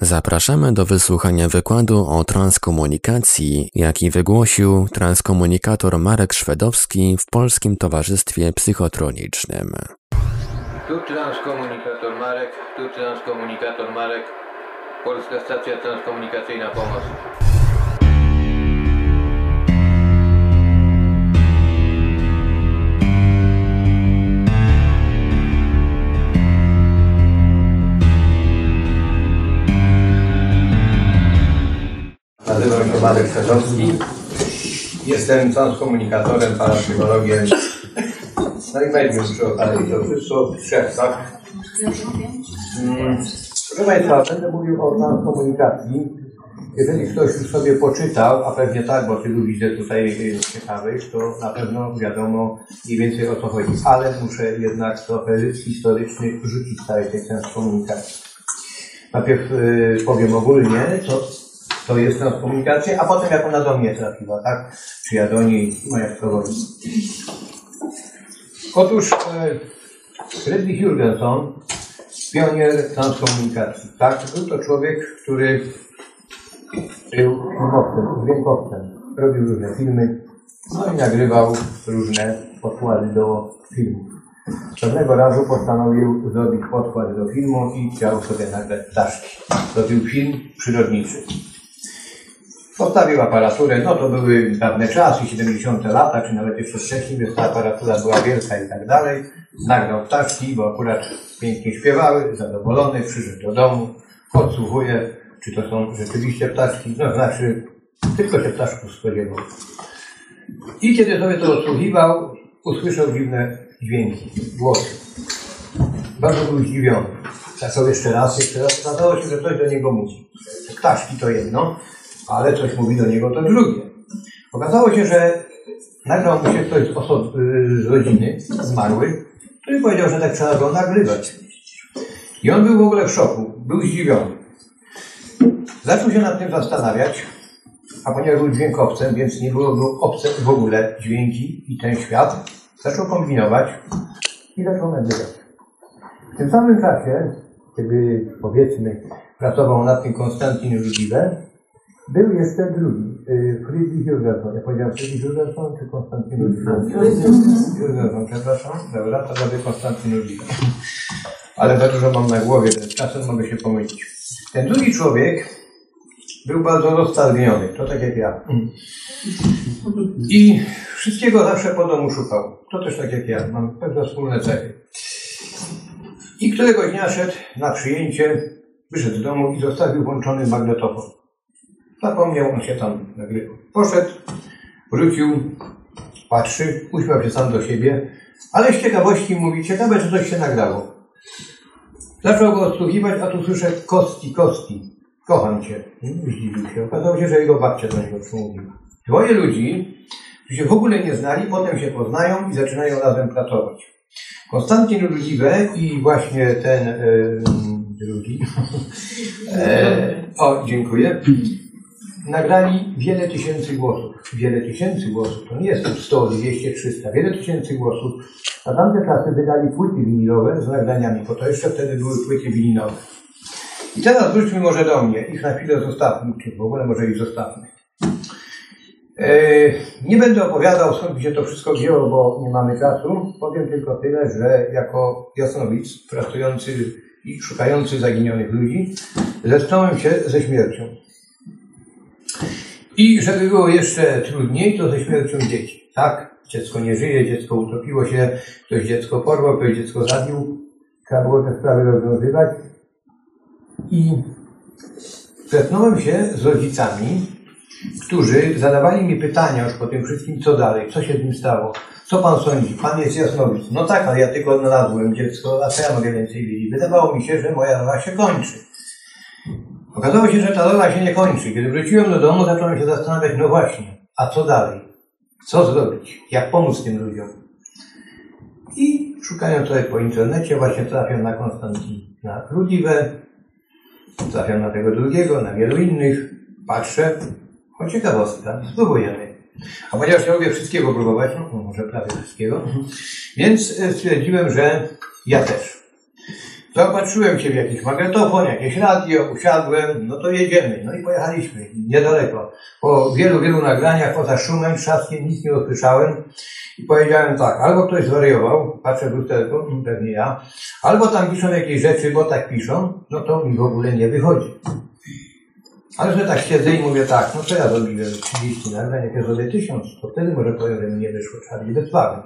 Zapraszamy do wysłuchania wykładu o transkomunikacji, jaki wygłosił transkomunikator Marek Szwedowski w Polskim Towarzystwie Psychotronicznym. Tu transkomunikator Marek, tu transkomunikator Marek, Polska Stacja Transkomunikacyjna Pomoc. Nazywam się Marek Szedowski. Jestem transkomunikatorem, parapsychologiem, no i medium przy okazji. To wszystko w Mm, Proszę Państwa, będę mówił o transkomunikacji. Jeżeli ktoś już sobie poczytał, a pewnie tak, bo tylu widzę tutaj y, ciekawych, to na pewno wiadomo mniej więcej o co chodzi. Ale muszę jednak trochę rys historyczny rzucić całej tej transkomunikacji. Najpierw y, powiem ogólnie, co to jest transkomunikacja, a potem jak ona do mnie trafiła, tak? Czy ja do niej, to robi. Otóż e, Friedrich Jurgenson, pionier transkomunikacji, tak? Był to człowiek, który był dźwiękowcem, robił różne filmy, no i nagrywał różne podkłady do filmów. Pewnego razu postanowił zrobić podkład do filmu i chciał sobie nagrać ptaszki. Zrobił film przyrodniczy. Postawił aparaturę, no to były dawne czasy, 70 lata, czy nawet jeszcze wcześniej, więc ta aparatura była wielka i tak dalej. Nagrał ptaszki, bo akurat pięknie śpiewały, zadowolony, przyszedł do domu, podsłuchuje, czy to są rzeczywiście ptaszki, no znaczy, tylko się ptaszków spodziewał. I kiedy sobie to odsłuchiwał, usłyszał dziwne dźwięki, głosy. Bardzo był zdziwiony. Zaczął jeszcze raz, jeszcze raz, okazało się, że ktoś do niego mówi. Ptaszki to jedno, ale coś mówi do niego to drugie. Okazało się, że nagrał mu się ktoś z, y, z rodziny, zmarły, który powiedział, że tak trzeba go nagrywać. I on był w ogóle w szoku, był zdziwiony. Zaczął się nad tym zastanawiać, a ponieważ był dźwiękowcem, więc nie było mu obce w ogóle dźwięki i ten świat, zaczął kombinować i zaczął nagrywać. W tym samym czasie, kiedy powiedzmy pracował nad tym Konstantin Rudiwe, był jeszcze drugi, y, Friedrich Jurgenson. Ja powiedziałem Friedrich Jurgenson czy Konstantin Rudive? Jurgenson, przepraszam. Dobra, to zrobię Konstantin Rudive. Ale za dużo mam na głowie, więc czasem mogę się pomylić. Ten drugi człowiek był bardzo roztargniony, to tak jak ja. I wszystkiego zawsze po domu szukał. To też tak jak ja, mam pewne wspólne cechy. I któregoś dnia szedł na przyjęcie, wyszedł z domu i zostawił włączony magnetofon. Zapomniał, on się tam nagrywał. Poszedł, wrócił, patrzy, uśmiał się sam do siebie, ale z ciekawości mówi, ciekawe, czy coś się nagrało. Zaczął go odsłuchiwać, a tu słyszę kosti, kosti. Kocham cię. Zdziwił się. Okazało się, że jego babcia do niego przemówiła. Dwoje ludzi, którzy się w ogóle nie znali, potem się poznają i zaczynają razem pracować. Konstantin Rudiwe i właśnie ten e, drugi. E, o, dziękuję. Nagrali wiele tysięcy głosów. Wiele tysięcy głosów. To nie jest 100, 200, 300. Wiele tysięcy głosów. Na tamte czasy wydali płyty winylowe z nagraniami, bo to jeszcze wtedy były płyty winylowe. I teraz wróćmy może do mnie. Ich na chwilę zostawmy, czy w ogóle może ich zostawmy. E, Nie będę opowiadał, skąd się to wszystko wzięło, bo nie mamy czasu. Powiem tylko tyle, że jako jasnowic pracujący i szukający zaginionych ludzi, zetknąłem się ze śmiercią. I żeby było jeszcze trudniej, to ze śmiercią dzieci. Tak? Dziecko nie żyje, dziecko utopiło się, ktoś dziecko porwał, ktoś dziecko zabił. Trzeba było te sprawy rozwiązywać. I zetknąłem się z rodzicami, którzy zadawali mi pytania już po tym wszystkim, co dalej, co się z nim stało, co pan sądzi, pan jest jasnowic. No tak, ale ja tylko odnalazłem dziecko, a co ja mogę więcej wiedzieć? Wydawało mi się, że moja rola się kończy. Okazało się, że ta rola się nie kończy. Kiedy wróciłem do domu, zacząłem się zastanawiać, no właśnie, a co dalej? Co zrobić? Jak pomóc tym ludziom? I szukając sobie po internecie, właśnie trafiam na Konstantina Rudiwe, trafiam na tego drugiego, na wielu innych, patrzę, o ciekawostka, spróbujemy. A ponieważ nie lubię wszystkiego próbować, no może prawie wszystkiego, więc e, stwierdziłem, że ja też. Zaopatrzyłem się w jakiś magnetofon, jakieś radio, usiadłem, no to jedziemy. No i pojechaliśmy, niedaleko. Po wielu, wielu nagraniach, poza szumem, trzaskiem, nic nie usłyszałem. I powiedziałem tak, albo ktoś zwariował, patrzę w lusterko, mm, pewnie ja, albo tam piszą jakieś rzeczy, bo tak piszą, no to mi w ogóle nie wychodzi. Ale że tak siedzę i mówię tak, no co ja zrobiłem 30 nagrań, jak ja zrobię 1000, to wtedy może powiem, że mi nie wyszło, być bezpłatny.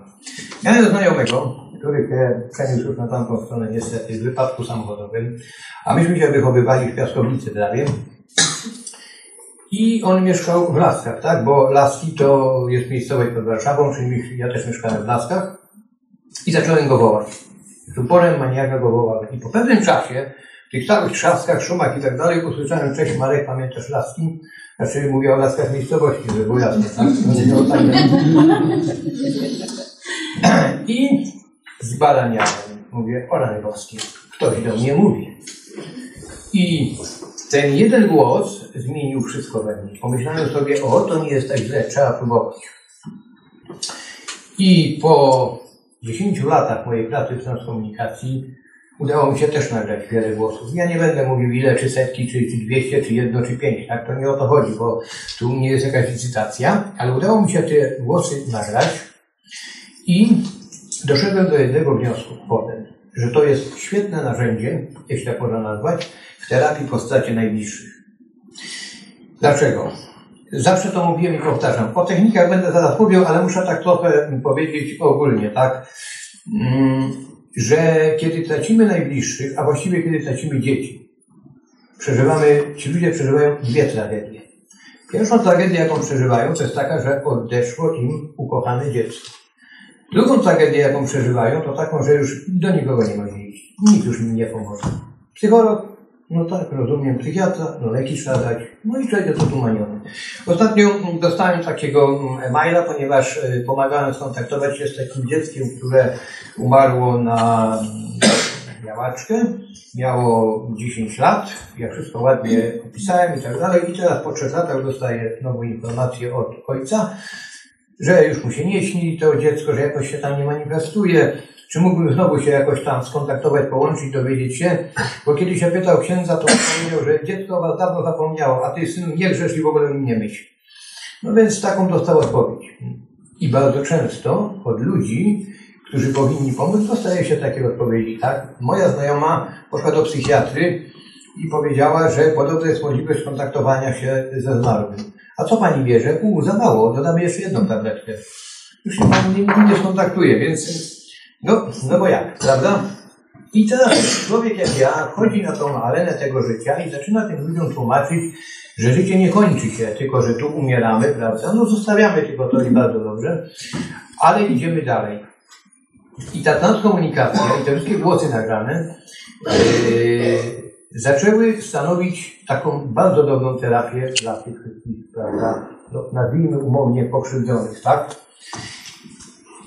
Miałem znajomego, który przeniósł już na tamtą stronę niestety w wypadku samochodowym, a myśmy się wychowywali w Piaskownicy prawie. I on mieszkał w Laskach, tak? Bo Laski to jest miejscowość pod Warszawą, czyli ja też mieszkałem w Laskach. I zacząłem go wołać. Z uporem maniaka go wołałem. I po pewnym czasie, w tych całych trzaskach, szumach i tak dalej, usłyszałem, cześć Marek, pamiętasz Laski? Znaczy mówię o Laskach miejscowości, żeby było jasne. I zbaraniałem. Mówię, o rany boskie, ktoś do mnie mówi. I ten jeden głos zmienił wszystko we mnie. Pomyślałem sobie, o, to nie jest tak źle, trzeba próbować. I po 10 latach mojej pracy w transkomunikacji udało mi się też nagrać wiele głosów. Ja nie będę mówił ile, czy setki, czy, czy 200, czy jedno, czy pięć, tak? To nie o to chodzi, bo tu nie jest jakaś licytacja, ale udało mi się te głosy nagrać i doszedłem do jednego wniosku potem, że to jest świetne narzędzie, jeśli tak można nazwać, w terapii postaci najbliższych. Dlaczego? Zawsze to mówiłem i powtarzam. O technikach będę zaraz mówił, ale muszę tak trochę powiedzieć ogólnie, tak? Że kiedy tracimy najbliższych, a właściwie kiedy tracimy dzieci, przeżywamy, ci ludzie przeżywają dwie tragedie. Pierwszą tragedię, jaką przeżywają, to jest taka, że odeszło im ukochane dziecko. Drugą tragedię, jaką przeżywają, to taką, że już do nikogo nie może iść. Nikt już im nie pomoże. Psycholog, no tak, rozumiem, psychiatra, no leki trzeba dać. No i człowiek jest otumaniony. Ostatnio dostałem takiego maila, ponieważ y, pomagałem skontaktować się z takim dzieckiem, które umarło na białaczkę. Miało 10 lat. Ja wszystko ładnie opisałem i tak dalej. I teraz po 3 latach dostaję nową informację od ojca, że już mu się nie śni to dziecko, że jakoś się tam nie manifestuje. Czy mógłbym znowu się jakoś tam skontaktować, połączyć, dowiedzieć się? Bo kiedy się pytał księdza, to powiedział, że dziecko was dawno zapomniało, a ty synu nie grzesz i w ogóle nie myśl. No więc taką dostał odpowiedź. I bardzo często od ludzi, którzy powinni pomóc, dostaje się takie odpowiedzi, tak? Moja znajoma poszła do psychiatry i powiedziała, że podobno jest możliwość kontaktowania się ze zmarłym. A co pani bierze? U, za mało, dodamy jeszcze jedną tabletkę. Już się pan nie, nie skontaktuje, więc no, no bo jak, prawda? I teraz człowiek jak ja wchodzi na tą arenę tego życia i zaczyna tym ludziom tłumaczyć, że życie nie kończy się, tylko że tu umieramy, prawda? No zostawiamy tylko to i bardzo dobrze, ale idziemy dalej. I ta transkomunikacja i te wszystkie głosy nagrane yy, zaczęły stanowić taką bardzo dobrą terapię dla tych wszystkich, prawda? No, nazwijmy umownie pokrzywdzonych, tak?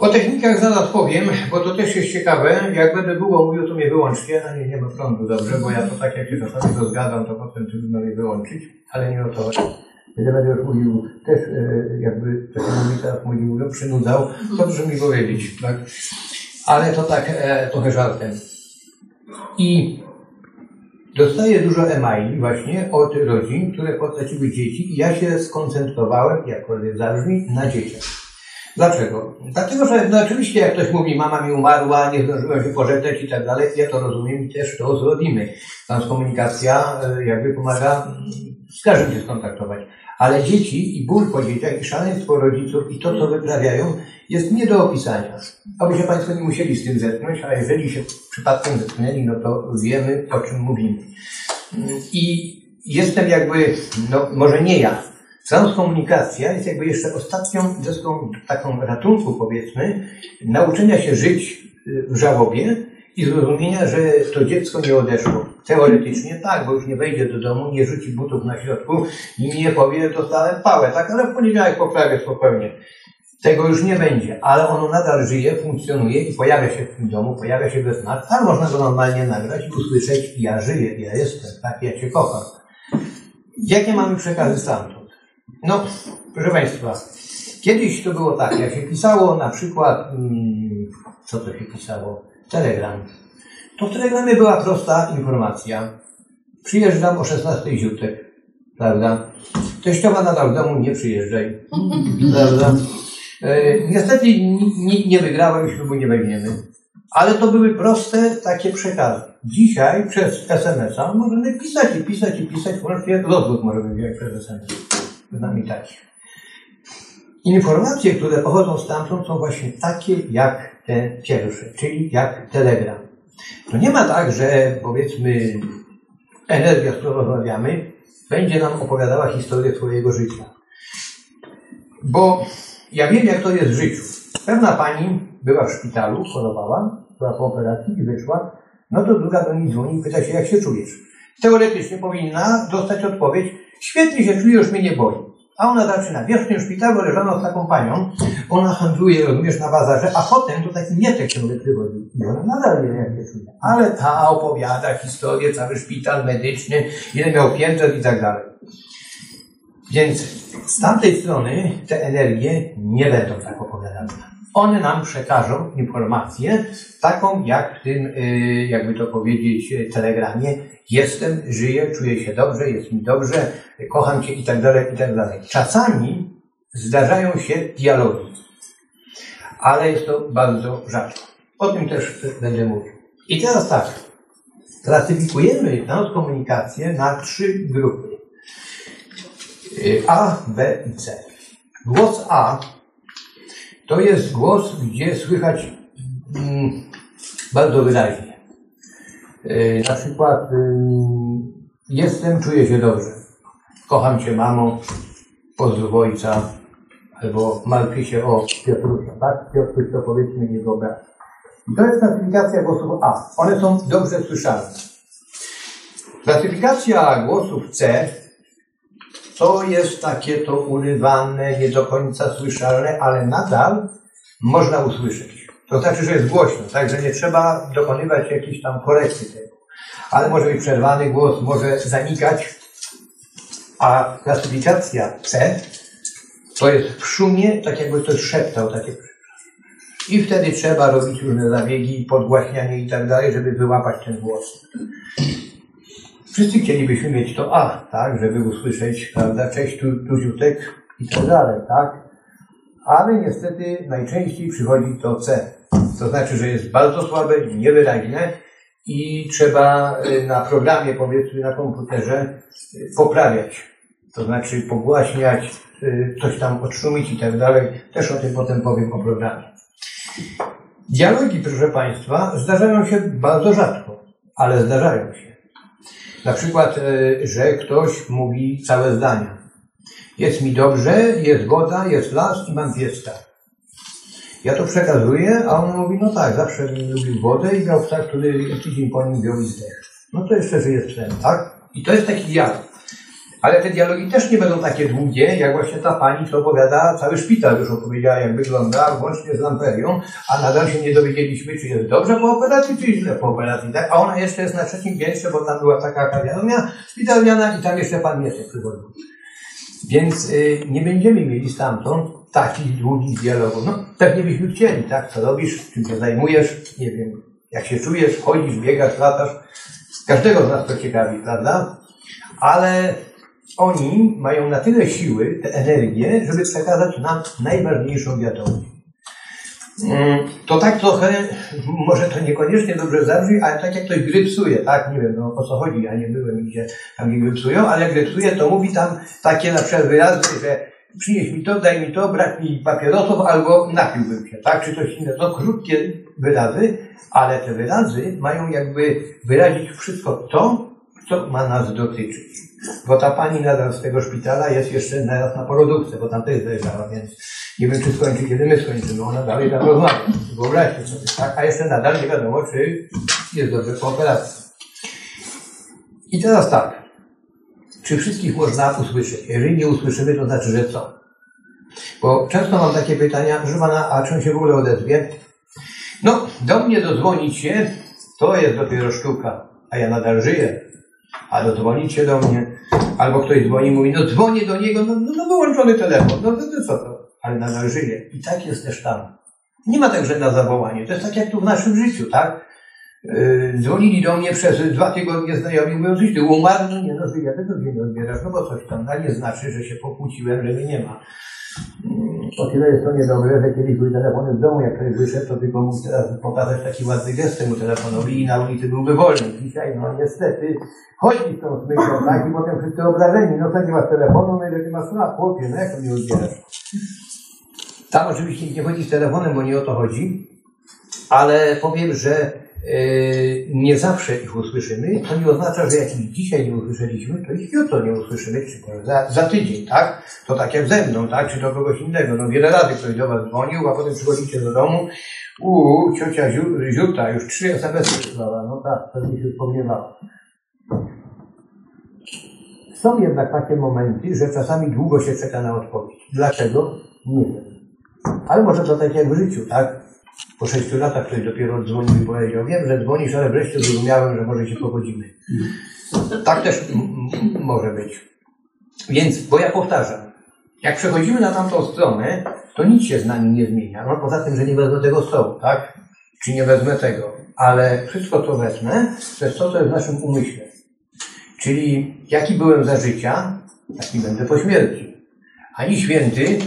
O technikach zaraz powiem, bo to też jest ciekawe. Jak będę długo mówił, to mnie wyłączcie. A nie, nie ma prądu, dobrze, bo ja to tak jak się czasami rozgadam, to potem trudno mnie wyłączyć, ale nie o to. Kiedy będę już mówił, też e, jakby to się mówi teraz mówią, przynudzał, to proszę mi powiedzieć, tak? Ale to tak e, trochę żartem. I dostaję dużo e-maili właśnie od rodzin, które potraciły dzieci i ja się skoncentrowałem, jakkolwiek zabrzmi, na dzieciach. Dlaczego? Dlatego, że no oczywiście jak ktoś mówi, mama mi umarła, nie zdążyłem się pożegnać i tak dalej, ja to rozumiem i też to zrobimy. Transkomunikacja e, jakby pomaga mm, z każdym się skontaktować. Ale dzieci i ból po dzieciach i szaleństwo rodziców i to, co wyprawiają, jest nie do opisania. Aby się Państwo nie musieli z tym zetknąć, a jeżeli się przypadkiem zetknęli, no to wiemy, o czym mówimy. I jestem jakby, no może nie ja, Transkomunikacja jest jakby jeszcze ostatnią deską taką ratunku, powiedzmy, nauczenia się żyć y, w żałobie i zrozumienia, że to dziecko nie odeszło. Teoretycznie tak, bo już nie wejdzie do domu, nie rzuci butów na środku i nie powie, dostałem pałę, tak, ale w poniedziałek poprawię spokojnie. Tego już nie będzie, ale ono nadal żyje, funkcjonuje i pojawia się w tym domu, pojawia się bez nas, ale można go normalnie nagrać i usłyszeć, ja żyję, ja jestem, tak, ja Cię kocham. Jakie mamy przekazy stamtąd? No, proszę Państwa, kiedyś to było tak, jak się pisało na przykład, mm, co to się pisało? Telegram. to w telegramie była prosta informacja. Przyjeżdżam o 16 ziutek, prawda? Teściowa nadal w domu, nie przyjeżdżaj, prawda? E, niestety nie, nie wygrałem, ślubu nie weźmiemy. Ale to były proste takie przekazy. Dzisiaj przez SMS-a możemy pisać i pisać i pisać, wreszcie rozwód możemy wziąć przez SMS. Z nami taki. Informacje, które pochodzą stamtąd są właśnie takie jak te pierwsze, czyli jak telegram. To nie ma tak, że powiedzmy energia, z którą rozmawiamy, będzie nam opowiadała historię swojego życia. Bo ja wiem, jak to jest w życiu. Pewna pani była w szpitalu, chorowała, była po operacji i wyszła, no to druga do niej dzwoni i pyta się, jak się czujesz. Teoretycznie powinna dostać odpowiedź, świetnie się czuję, już mnie nie boli. A ona zaczyna, wiesz, w tym szpitalu leżano z taką panią, ona handluje, rozumiesz, na bazarze, a potem to taki mietek się wywodził. I ona nadal wie, jak się czuje. Ale ta opowiada historię, cały szpital medyczny, ile miał piętret i tak dalej. Więc z tamtej strony te energie nie będą tak opowiadane. One nam przekażą informację taką, jak w tym, y, jakby to powiedzieć, telegramie. Jestem, żyję, czuję się dobrze, jest mi dobrze, kocham cię i tak dalej, i tak dalej. Czasami zdarzają się dialogi, ale jest to bardzo rzadko. O tym też będę mówił. I teraz tak, klasyfikujemy transkomunikację na trzy grupy. Y, A, B i C. Głos A to jest głos, gdzie słychać mm, bardzo wyraźnie. Y, na przykład y, jestem, czuję się dobrze. Kocham cię mamo, pozdrów ojca, albo martwię się o Piotrusia, tak? Piotruś to powiedzmy jego brat. I to jest klasyfikacja głosów A. One są dobrze słyszalne. Klasyfikacja głosów C to jest takie to urywane, nie do końca słyszalne, ale nadal można usłyszeć. To znaczy, że jest głośno, tak, że nie trzeba dokonywać jakiejś tam korekcji tego. Ale może być przerwany głos, może zanikać. A klasyfikacja C to jest w szumie, tak jakby ktoś szeptał takie i wtedy trzeba robić różne zabiegi, podgłaśnianie i tak dalej, żeby wyłapać ten głos. Wszyscy chcielibyśmy mieć to A, tak, żeby usłyszeć, prawda, cześć, tu, tuziutek i tak dalej, tak? Ale niestety najczęściej przychodzi to C. To znaczy, że jest bardzo słabe, niewyraźne i trzeba y, na programie, powiedzmy na komputerze, y, poprawiać. To znaczy pogłaśniać, y, coś tam odszumić i tak dalej. Też o tym potem powiem o programie. Dialogi, proszę Państwa, zdarzają się bardzo rzadko, ale zdarzają się. Na przykład, e, że ktoś mówi całe zdania. Jest mi dobrze, jest woda, jest las i mam pieska. Ja to przekazuję, a on mówi, no tak, zawsze lubił wodę i miał psa, który tydzień po nim wziął i zdechł. No to jeszcze żyje tym, tak? I to jest taki dialog. Ale te dialogi też nie będą takie długie, jak właśnie ta pani, co opowiada, cały szpital już opowiedziała, jak wygląda, włącznie z lamperią, a nadal się nie dowiedzieliśmy, czy jest dobrze po operacji, czy źle po operacji, tak? A ona jeszcze jest na trzecim piętrze, bo tam była taka kawiarnia szpitalniana i tam jeszcze pan Mieszek przychodził. Więc y, nie będziemy mieli stamtąd takich długich dialogów. No, pewnie byśmy chcieli, tak? Co robisz, czym się zajmujesz, nie wiem, jak się czujesz, chodzisz, biegasz, latasz. Każdego z nas to ciekawi, prawda? Ale oni mają na tyle siły, tę energię, żeby przekazać nam najważniejszą wiadomość. Mm, to tak trochę, może to niekoniecznie dobrze zabrzmi, ale tak jak ktoś grypsuje, tak, nie wiem no, o co chodzi, ja nie byłem gdzie tam nie grypsują, ale grypsuje, to mówi tam takie na przykład wyrazy, że przynieś mi to, daj mi to, brak mi papierosów, albo napiłbym się, tak, czy coś innego. To krótkie wyrazy, ale te wyrazy mają jakby wyrazić wszystko to, co ma nas dotyczyć. Bo ta pani nadal z tego szpitala jest jeszcze naraz na porodówce, bo tam też zajrzała, więc nie wiem, czy skończy, kiedy my skończymy. Ona dalej tam rozmawia. Wyobraźcie sobie, tak? A jeszcze nadal nie wiadomo, czy jest dobrze po operacji. I teraz tak. Czy wszystkich można usłyszeć? Jeżeli nie usłyszymy, to znaczy, że co? Bo często mam takie pytania, proszę pana, a czym się w ogóle odezwie? No, do mnie dodzwonić się, to jest dopiero sztuka, a ja nadal żyję albo dzwonicie do mnie, albo ktoś dzwoni i mówi, no dzwonię do niego, no, no, no wyłączony telefon, no to, to co to? Ale nadal żyje. I tak jest też tam. Nie ma także na zawołanie. To jest tak jak tu w naszym życiu, tak? Yy, dzwonili do mnie przez dwa tygodnie znajomi, mówiąc, że ty umarł, no nie no, żyję, tego nie odbierasz, no bo coś tam, a nie znaczy, że się pokłóciłem, że mnie nie ma. O tyle jest to niedobre, że kiedyś były telefony w domu, jak ktoś wyszedł, to tylko mógł teraz pokazać taki ładny gest temu telefonowi i na ulicy byłby wolny. Dzisiaj, no niestety, chodzi z tą myślą, tak, i potem wszyscy obrażeni, no to nie masz telefonu, no ile ty masz lat, chłopie, no jak to nie odbierasz? Tam oczywiście nie chodzi z telefonem, bo nie o to chodzi, ale powiem, że nie zawsze ich usłyszymy. To nie oznacza, że jak ich dzisiaj nie usłyszeliśmy, to ich jutro nie usłyszymy, czy za, za tydzień, tak? To tak jak ze mną, tak? Czy do kogoś innego. No wiele razy ktoś do was dzwonił, a potem przychodzicie do domu, uuu, ciocia Ziu- Ziuta już trzy SMS-y wysłała. No tak, pewnie się wspomniewała. Są jednak takie momenty, że czasami długo się czeka na odpowiedź. Dlaczego? Nie wiem. Ale może to tak jak w życiu, tak? Po sześciu latach ktoś dopiero dzwonił i powiedział, wiem, że dzwonisz, ale wreszcie zrozumiałem, że może się pogodzimy. Tak też może być. Więc, bo ja powtarzam, jak przechodzimy na tamtą stronę, to nic się z nami nie zmienia. No poza tym, że nie wezmę tego stołu, tak? Czy nie wezmę tego. Ale wszystko, co wezmę, to jest to, co jest w naszym umyśle. Czyli jaki byłem za życia, taki będę po śmierci. Ani święty,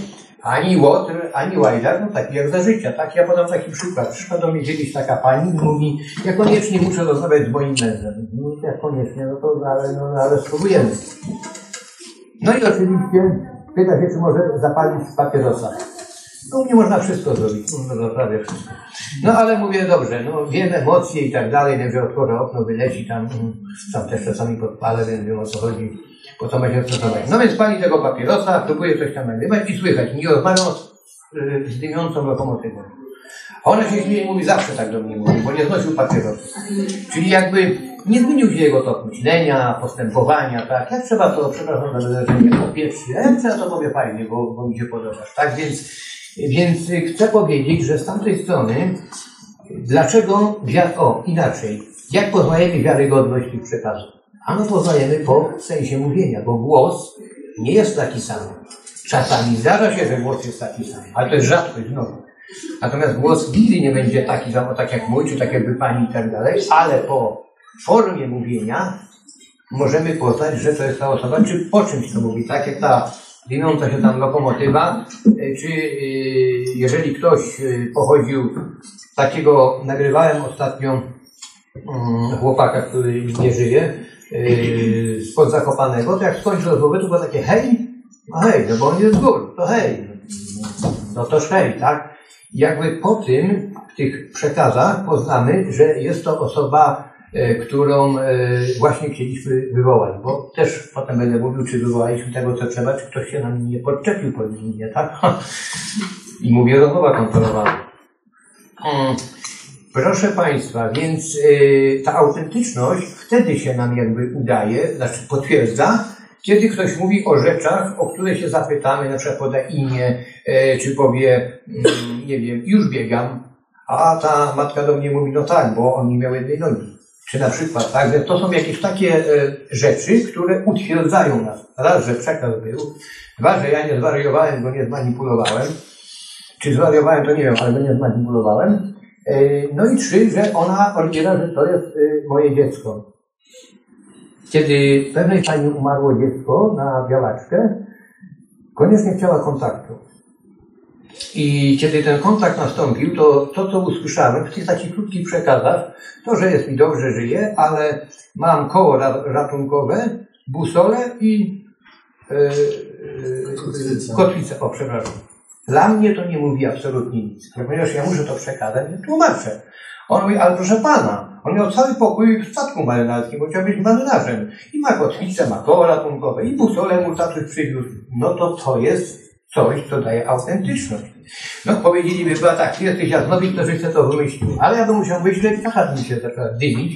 ani Łotr, ani Łajdak, no taki jak za życia, tak? Ja podam taki przykład. Przyszła do mnie kiedyś taka pani mówi, ja koniecznie muszę rozmawiać z moim mężem. No jak koniecznie, no to ale, no, no, ale spróbujemy. No i oczywiście pyta się, czy może zapalić papierosa. No nie można wszystko zrobić, można prawie wszystko. No ale mówię, dobrze, no wiem emocje i tak dalej, wiem, że otworzę okno, wyleci tam, tam też czasami podpalę, więc wiem o co chodzi, po co będzie stresować. No więc pani tego papierosa, próbuje coś tam nagrywać i słychać, nie rozmawiam z, dymiącą lokomotywą. A ona się śmieje mówi, zawsze tak do mnie mówi, bo nie znosił papierosa. Czyli jakby nie zmienił się jego tok myślenia, postępowania, tak? Jak trzeba to, przepraszam za wyrażenie, popieprzyć, a jak trzeba to powie fajnie, bo, bo mi się podobasz, tak? Więc, więc chcę powiedzieć, że z tamtej strony, dlaczego, wia- o, inaczej, jak poznajemy wiarygodność tych przekazów? Ano poznajemy po sensie mówienia, bo głos nie jest taki sam. Czasami zdarza się, że głos jest taki sam, ale to jest rzadkość znowu. Natomiast głos nigdy nie będzie taki sam, tak jak mój, czy tak jakby pani i tak dalej, ale po formie mówienia możemy poznać, że to jest ta osoba, czy po czymś to mówi, tak jak ta dymiąca się tam lokomotywa, y, czy y, jeżeli ktoś y, pochodził takiego, nagrywałem ostatnio mm, chłopaka, który nie żyje, yy, spod Zakopanego, to jak skończył rozmowę, to było takie hej, no hej, no bo on jest z gór, to hej, no toż hej, tak? Jakby po tym, w tych przekazach poznamy, że jest to osoba, e, którą e, właśnie chcieliśmy wywołać, bo też potem będę mówił, czy wywołaliśmy tego, co trzeba, czy ktoś się nam nie podczepił po linie, tak? I mówię rozmowa kontrolowana. Proszę Państwa, więc y, ta autentyczność wtedy się nam jakby udaje, znaczy potwierdza, kiedy ktoś mówi o rzeczach, o które się zapytamy, na przykład poda imię, y, czy powie, mm, nie wiem, już biegam, a ta matka do mnie mówi, no tak, bo on nie miał jednej nogi. Czy na przykład, tak, że to są jakieś takie y, rzeczy, które utwierdzają nas. Raz, że przekaz był, dwa, że ja nie zwariowałem, bo nie zmanipulowałem, czy zwariowałem, to nie wiem, ale go nie zmanipulowałem. E, No i trzy, że ona odbiera, że to jest y, moje dziecko. Kiedy pewnej pani umarło dziecko na białaczkę, koniecznie chciała kontaktu. I kiedy ten kontakt nastąpił, to to, co usłyszałem w tych takich krótkich przekazach, to, że jest mi dobrze, żyje, ale mam koło ra- ratunkowe, busolę i yy, yy, kotwicę. O, przepraszam. Dla mnie to nie mówi absolutnie nic, ponieważ ja muszę to przekazać, więc tłumaczę. On mówi, ale proszę pana, on miał cały pokój w statku marynarskim, bo chciał być marynarzem. I ma kotwicę, ma koło ratunkowe i busolę mu tatuś przywiózł. No to to jest coś, co daje autentyczność. No powiedzieliby, była tak, jesteś jasnowid, to żeś sobie to wymyślił. Ale ja bym musiał myśleć, taka mi się zaczęła dymić,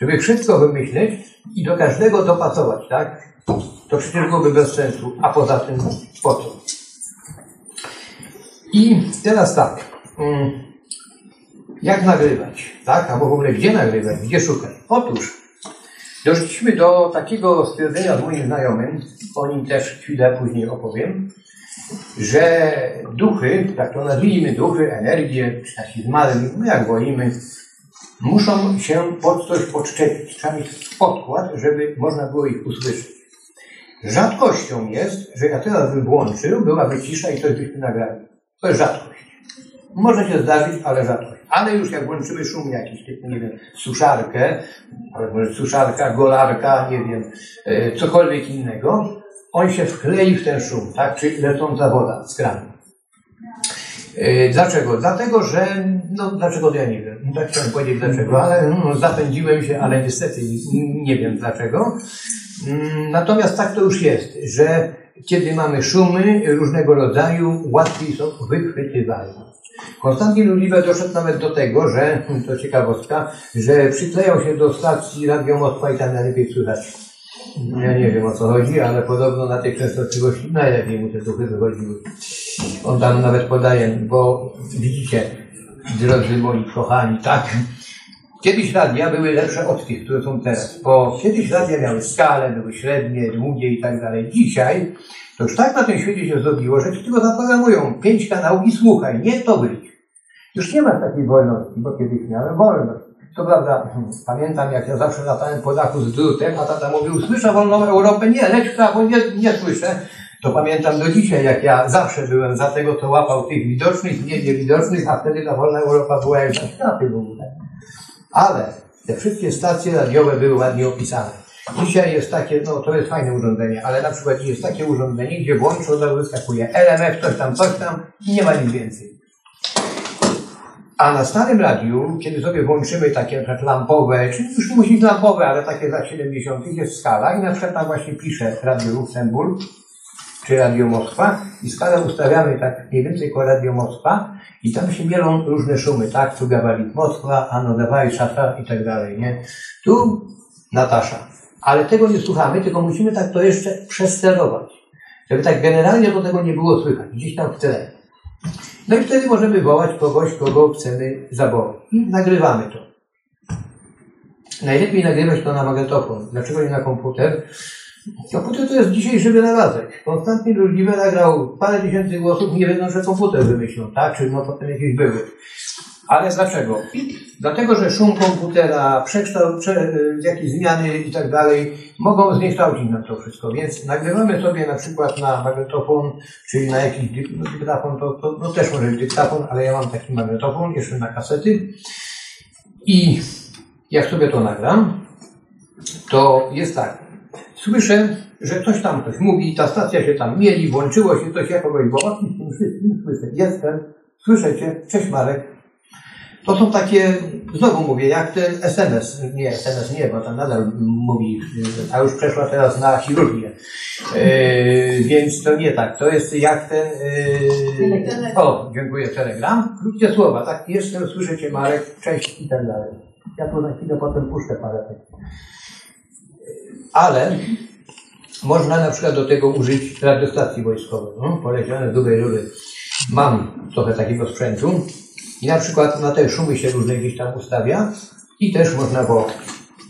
żeby wszystko wymyśleć i do każdego dopasować, tak? To przecież byłoby bez sensu. A poza tym, po co? I teraz tak. mm, Jak nagrywać, tak? Albo w ogóle gdzie nagrywać, gdzie szukać? Otóż doszliśmy do takiego stwierdzenia z moim znajomym, o nim też chwilę później opowiem, że duchy, tak to nazwijmy duchy, energię, czy taki zmarły, no jak wolimy, muszą się pod coś podczepić. Trzeba mieć podkład, żeby można było ich usłyszeć. Rzadkością jest, że ja teraz bym włączył, byłaby cisza i coś byśmy nagrali. To jest rzadkość. Może się zdarzyć, ale rzadkość. Ale już jak włączymy szum jakiś, typu, nie wiem, suszarkę, albo suszarka, golarka, nie wiem, e, cokolwiek innego, on się wklei w ten szum, tak? Czyli lecąca woda z kranu. E, Dlaczego? Dlatego, że, no dlaczego to ja nie wiem. Tak chciałem powiedzieć dlaczego, ale no, zapędziłem się, ale niestety nie wiem dlaczego. Mm, Natomiast tak to już jest, że kiedy mamy szumy różnego rodzaju, łatwiej są wychwytywane. Konstantin Luliwe doszedł nawet do tego, że, to ciekawostka, że przyklejał się do stacji Radio Moskwa i tam najlepiej słychać. Ja nie wiem o co chodzi, ale podobno na tej częstotliwości najlepiej mu te duchy wychodziły. On tam nawet podaje, bo widzicie, drodzy moi kochani, tak? Kiedyś radia były lepsze od tych, które są teraz, bo kiedyś radia miały skalę, były średnie, długie i tak dalej. Dzisiaj to już tak na tym świecie się zrobiło, że ci tylko zaprogramują pięć kanałów i słuchaj, nie to być. Już nie ma takiej wolności, bo kiedyś miałem wolność. To prawda, pamiętam jak ja zawsze latałem po dachu z drutem, a tata mówił, słyszę wolną Europę, nie, leć w prawo, nie, nie słyszę. To pamiętam do dzisiaj, jak ja zawsze byłem za tego, co łapał tych widocznych, nie niewidocznych, a wtedy ta wolna Europa była jak za światy w ogóle. Ale te wszystkie stacje radiowe były ładnie opisane. Dzisiaj jest takie, no to jest fajne urządzenie, ale na przykład jest takie urządzenie, gdzie włącz, od wyskakuje LMF, coś tam, coś tam i nie ma nic więcej. A na starym radiu, kiedy sobie włączymy takie przykład lampowe, czy już nie musi być lampowe, ale takie za 70 jest skala i na przykład tam właśnie pisze Radio Luksemburg, czy Radio Moskwa i skalę ustawiamy tak mniej więcej koło Radio Moskwa i tam się mielą różne szumy, tak? Tu gabarit Moskwa, ano dawaj, szata i tak dalej, nie? Tu Natasza. Ale tego nie słuchamy, tylko musimy tak to jeszcze przesterować. Żeby tak generalnie do tego nie było słychać, gdzieś tam w tle. No i wtedy możemy wołać kogoś, kogo chcemy zawołać. I nagrywamy to. Najlepiej nagrywać to na magnetofon. Dlaczego nie na komputer? Komputer to jest dzisiejszy wynalazek. Konstantyn Różliwe nagrał parę tysięcy głosów, nie wiedzą, że komputer wymyślił, tak? Czy no potem jakieś były. Ale dlaczego? Dlatego, że szum komputera, przekształt, prze, jakieś zmiany i tak dalej mogą zniekształcić nam to wszystko. Więc nagrywamy sobie na przykład na magnetofon, czyli na jakiś no, dyktafon, to, to no też może być dyktafon, ale ja mam taki magnetofon, jeszcze na kasety. I jak sobie to nagram, to jest tak. Słyszę, że ktoś tam coś mówi, ta stacja się tam mieli, włączyło się coś, ja kogoś bo o tym wszystkim słyszę. Jestem, słyszę cię, cześć Marek. To są takie, znowu mówię, jak ten SMS, nie, SMS nie, bo tam nadal mówi, a już przeszła teraz na chirurgię. Yy, więc to nie tak, to jest jak ten, yy, o, dziękuję, Telegram. Krótkie słowa, tak, jestem, słyszę cię Marek, cześć i tak dalej. Ja tu na chwilę potem puszczę parę tekstów. Ale można na przykład do tego użyć radiostacji wojskowej, no, poleciane z długiej rury. Mam trochę takiego sprzętu i na przykład na te szumy się różne gdzieś tam ustawia i też można wołać.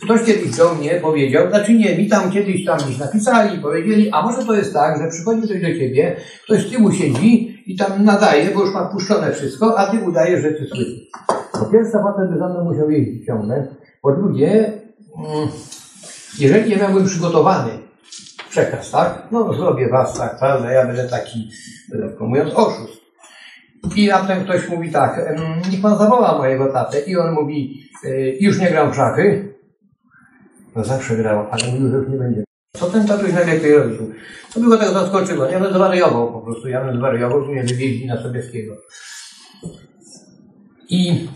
Ktoś kiedyś do mnie powiedział, znaczy nie, mi tam kiedyś tam gdzieś napisali, powiedzieli, a może to jest tak, że przychodzi ktoś do ciebie, ktoś z tyłu siedzi i tam nadaje, bo już ma puszczone wszystko, a ty udajesz, że ty słyszysz. Po pierwsze, potem by za mną musiał jeździć ciągle. Po drugie, mm, jeżeli nie miałbym przygotowany przekaz, tak? No, zrobię was tak, prawda? Ja będę taki, lekko mówiąc, oszust. I raptem ktoś mówi tak, niech pan zawoła mojego tatę. I on mówi, y, już nie gram w szachy. No zawsze grał, ale mówił, że już nie będzie. Co ten tatuś najlepiej robił? To by go tak zaskoczyło. Ja bym zwariował po prostu. Ja bym zwariował, że mnie wywieźli na Sobieskiego. I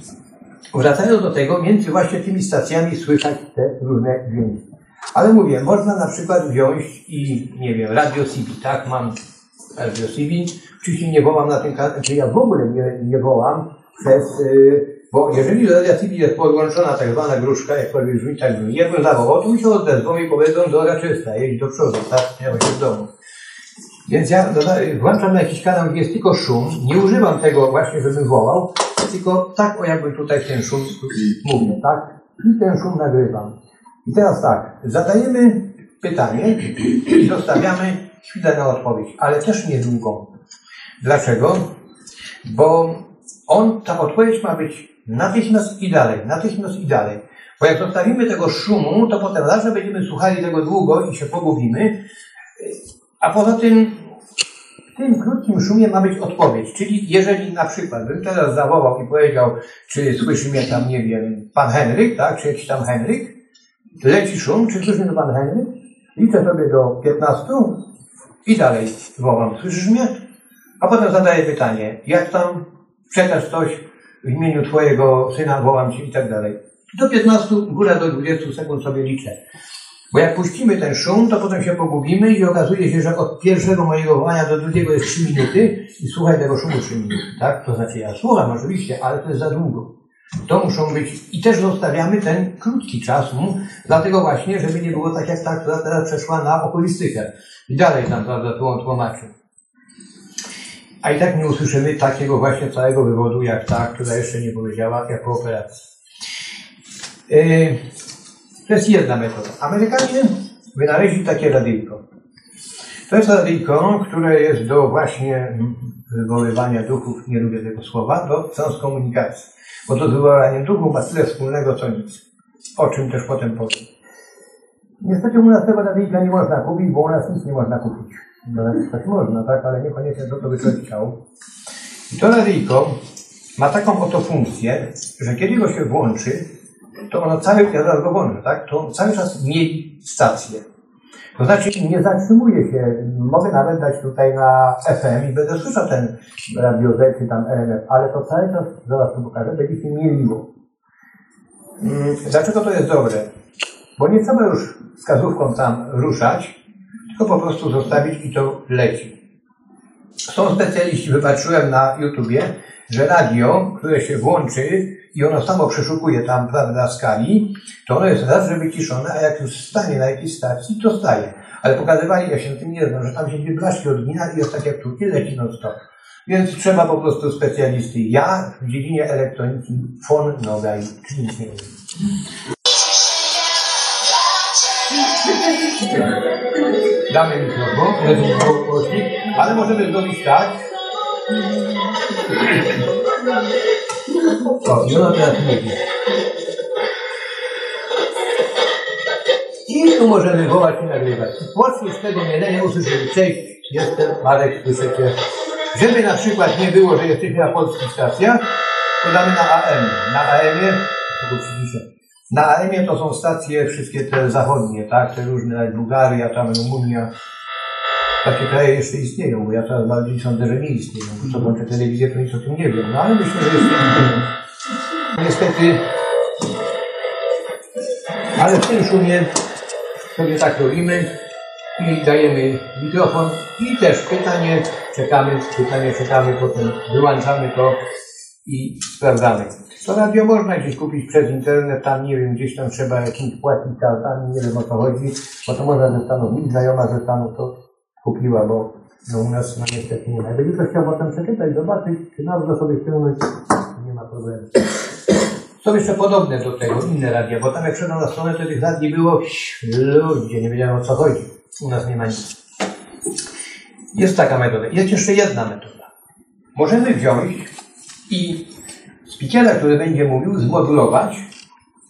wracając do tego, między właśnie tymi stacjami słychać te różne dźwięki. Ale mówię, można na przykład wziąć i, nie wiem, Radio CB, tak? Mam Radio CB. Oczywiście nie wołam na tym kanale, czy ja w ogóle nie, nie wołam przez, yy, bo jeżeli do Radio CB jest podłączona tak zwana gruszka, jakkolwiek brzmi, tak brzmi, ja bym zawołał, to mi się odezwą i powiedzą do raczysta, jedź do przodu, tak? Się w domu. Więc ja dodaję, włączam na jakiś kanał, gdzie jest tylko szum, nie używam tego właśnie, żebym wołał, tylko tak, o jakby tutaj ten szum mówię, tak? I ten szum nagrywam. I teraz tak, zadajemy pytanie i zostawiamy chwilę na odpowiedź, ale też niedługą. Dlaczego? Bo on, ta odpowiedź ma być natychmiast i dalej, natychmiast i dalej. Bo jak zostawimy tego szumu, to potem że będziemy słuchali tego długo i się pogubimy, a poza tym w tym krótkim szumie ma być odpowiedź. Czyli jeżeli na przykład bym teraz zawołał i powiedział, czy słyszy mnie tam, nie wiem, pan Henryk, tak, czy jakiś tam Henryk, leci szum, czy słyszy mnie pan Henryk? Liczę sobie do 15 i dalej wołam, słyszysz mnie? A potem zadaję pytanie, jak tam przekaż coś w imieniu twojego syna, wołam cię i tak dalej. Do 15, góra do 20 sekund sobie liczę. Bo jak puścimy ten szum, to potem się pogubimy i okazuje się, że od pierwszego mojego wołania do drugiego jest 3 minuty i słuchaj tego szumu 3 minuty, tak? To znaczy ja słucham oczywiście, ale to jest za długo. To muszą być, i też zostawiamy ten krótki czas dlatego właśnie, żeby nie było tak jak ta, która teraz przeszła na okulistykę. I dalej tam, prawda, tu tłumaczy. A i tak nie usłyszymy takiego właśnie całego wywodu, jak ta, która jeszcze nie powiedziała, jak po operacji. Yy, to jest jedna metoda. Amerykanie wynaleźli takie radyjko. To jest radyjko, które jest do właśnie wywoływania duchów, nie lubię tego słowa, do transkomunikacji. Bo to z wywoływaniem duchów ma tyle wspólnego, co nic. O czym też potem powiem. Niestety u nas tego radyjka nie można kupić, bo u nas nic nie można kupić. No, tak można, tak, ale niekoniecznie to, by człowiek chciał. I to radyjko ma taką oto funkcję, że kiedy go się włączy, to ono cały, ja zaraz go tak, to cały czas mieli stację. To znaczy nie zatrzymuje się, mogę nawet dać tutaj na FM i będę słyszał ten radio Z czy tam RMF, ale to cały czas, zaraz to pokażę, będzie się mieliło. Mm, Dlaczego to jest dobre? Bo nie trzeba już wskazówką tam ruszać, tylko po prostu zostawić i to leci. Są specjaliści, wypatrzyłem na YouTubie, że radio, które się włączy i ono samo przeszukuje tam, prawda, skali, to ono jest raz, że wyciszone, a jak już stanie na jakiejś stacji, to staje. Ale pokazywali, ja się tym nie znam, że tam się gdzie blaszki odgina i jest tak jak tu, i leci non stop. Więc trzeba po prostu specjalisty. Ja w dziedzinie elektroniki von Nogaj, czyli nic nie wiem. Damy mikrofon, ale możemy zrobić tak. O, i ona teraz mówi. I tu możemy wołać i nagrywać. Z tego mielenia usłyszeli. Cześć, jestem Marek, słyszycie. Żeby na przykład nie było, że jesteśmy na polskich stacjach, to na AM. Na AM-ie. Na AM-ie to są stacje wszystkie te zachodnie, tak? Te różne, Bułgaria, tam Rumunia. Takie kraje jeszcze istnieją, bo ja coraz bardziej sądzę, że nie istnieją. Bo co włączę telewizję, to nic o tym nie wiem. No ale myślę, że istnieją. Niestety, ale w tym szumie sobie tak robimy i dajemy mikrofon i też pytanie, czekamy, pytanie czekamy, potem wyłączamy to i sprawdzamy. To radio można gdzieś kupić przez internet, tam nie wiem, gdzieś tam trzeba jakimś płacić kartami, nie wiem o co chodzi, bo to można ze Stanów, mi znajoma ze Stanów to kupiła, bo no u nas no niestety nie ma. Jakby ktoś chciał potem przeczytać, zobaczyć, czy nazwę sobie ściągnąć, nie ma problemu. Są jeszcze podobne do tego, inne radia, bo tam jak szedłem na stronę, to tych radii było ludzie, nie wiedziałem o co chodzi. U nas nie ma nic. Jest taka metoda. Jest jeszcze jedna metoda. Możemy wziąć i spikera, który będzie mówił, zmodulować,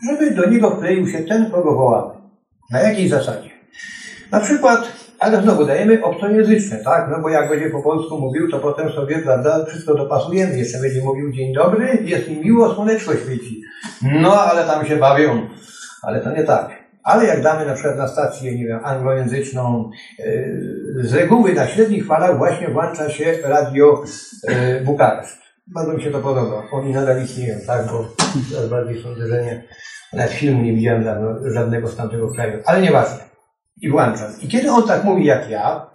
żeby do niego wkleił się ten, kogo wołamy. Na jakiej zasadzie? Na przykład, ale znowu dajemy obcojęzyczne, tak? No bo jak będzie po polsku mówił, to potem sobie, prawda, wszystko dopasujemy. Jeszcze będzie mówił dzień dobry, jest mi miło, słoneczko świeci. No, ale tam się bawią. Ale to nie tak. Ale jak damy na przykład na stację, nie wiem, anglojęzyczną, yy, z reguły na średnich falach właśnie włącza się radio yy, Bukareszt. Bardzo mi się to podoba. Oni nadal istnieją, tak? Bo coraz bardziej sądzę, że nie. Nawet filmu nie widziałem żadnego z tamtego kraju. Ale nieważne. I włączam. I kiedy on tak mówi jak ja,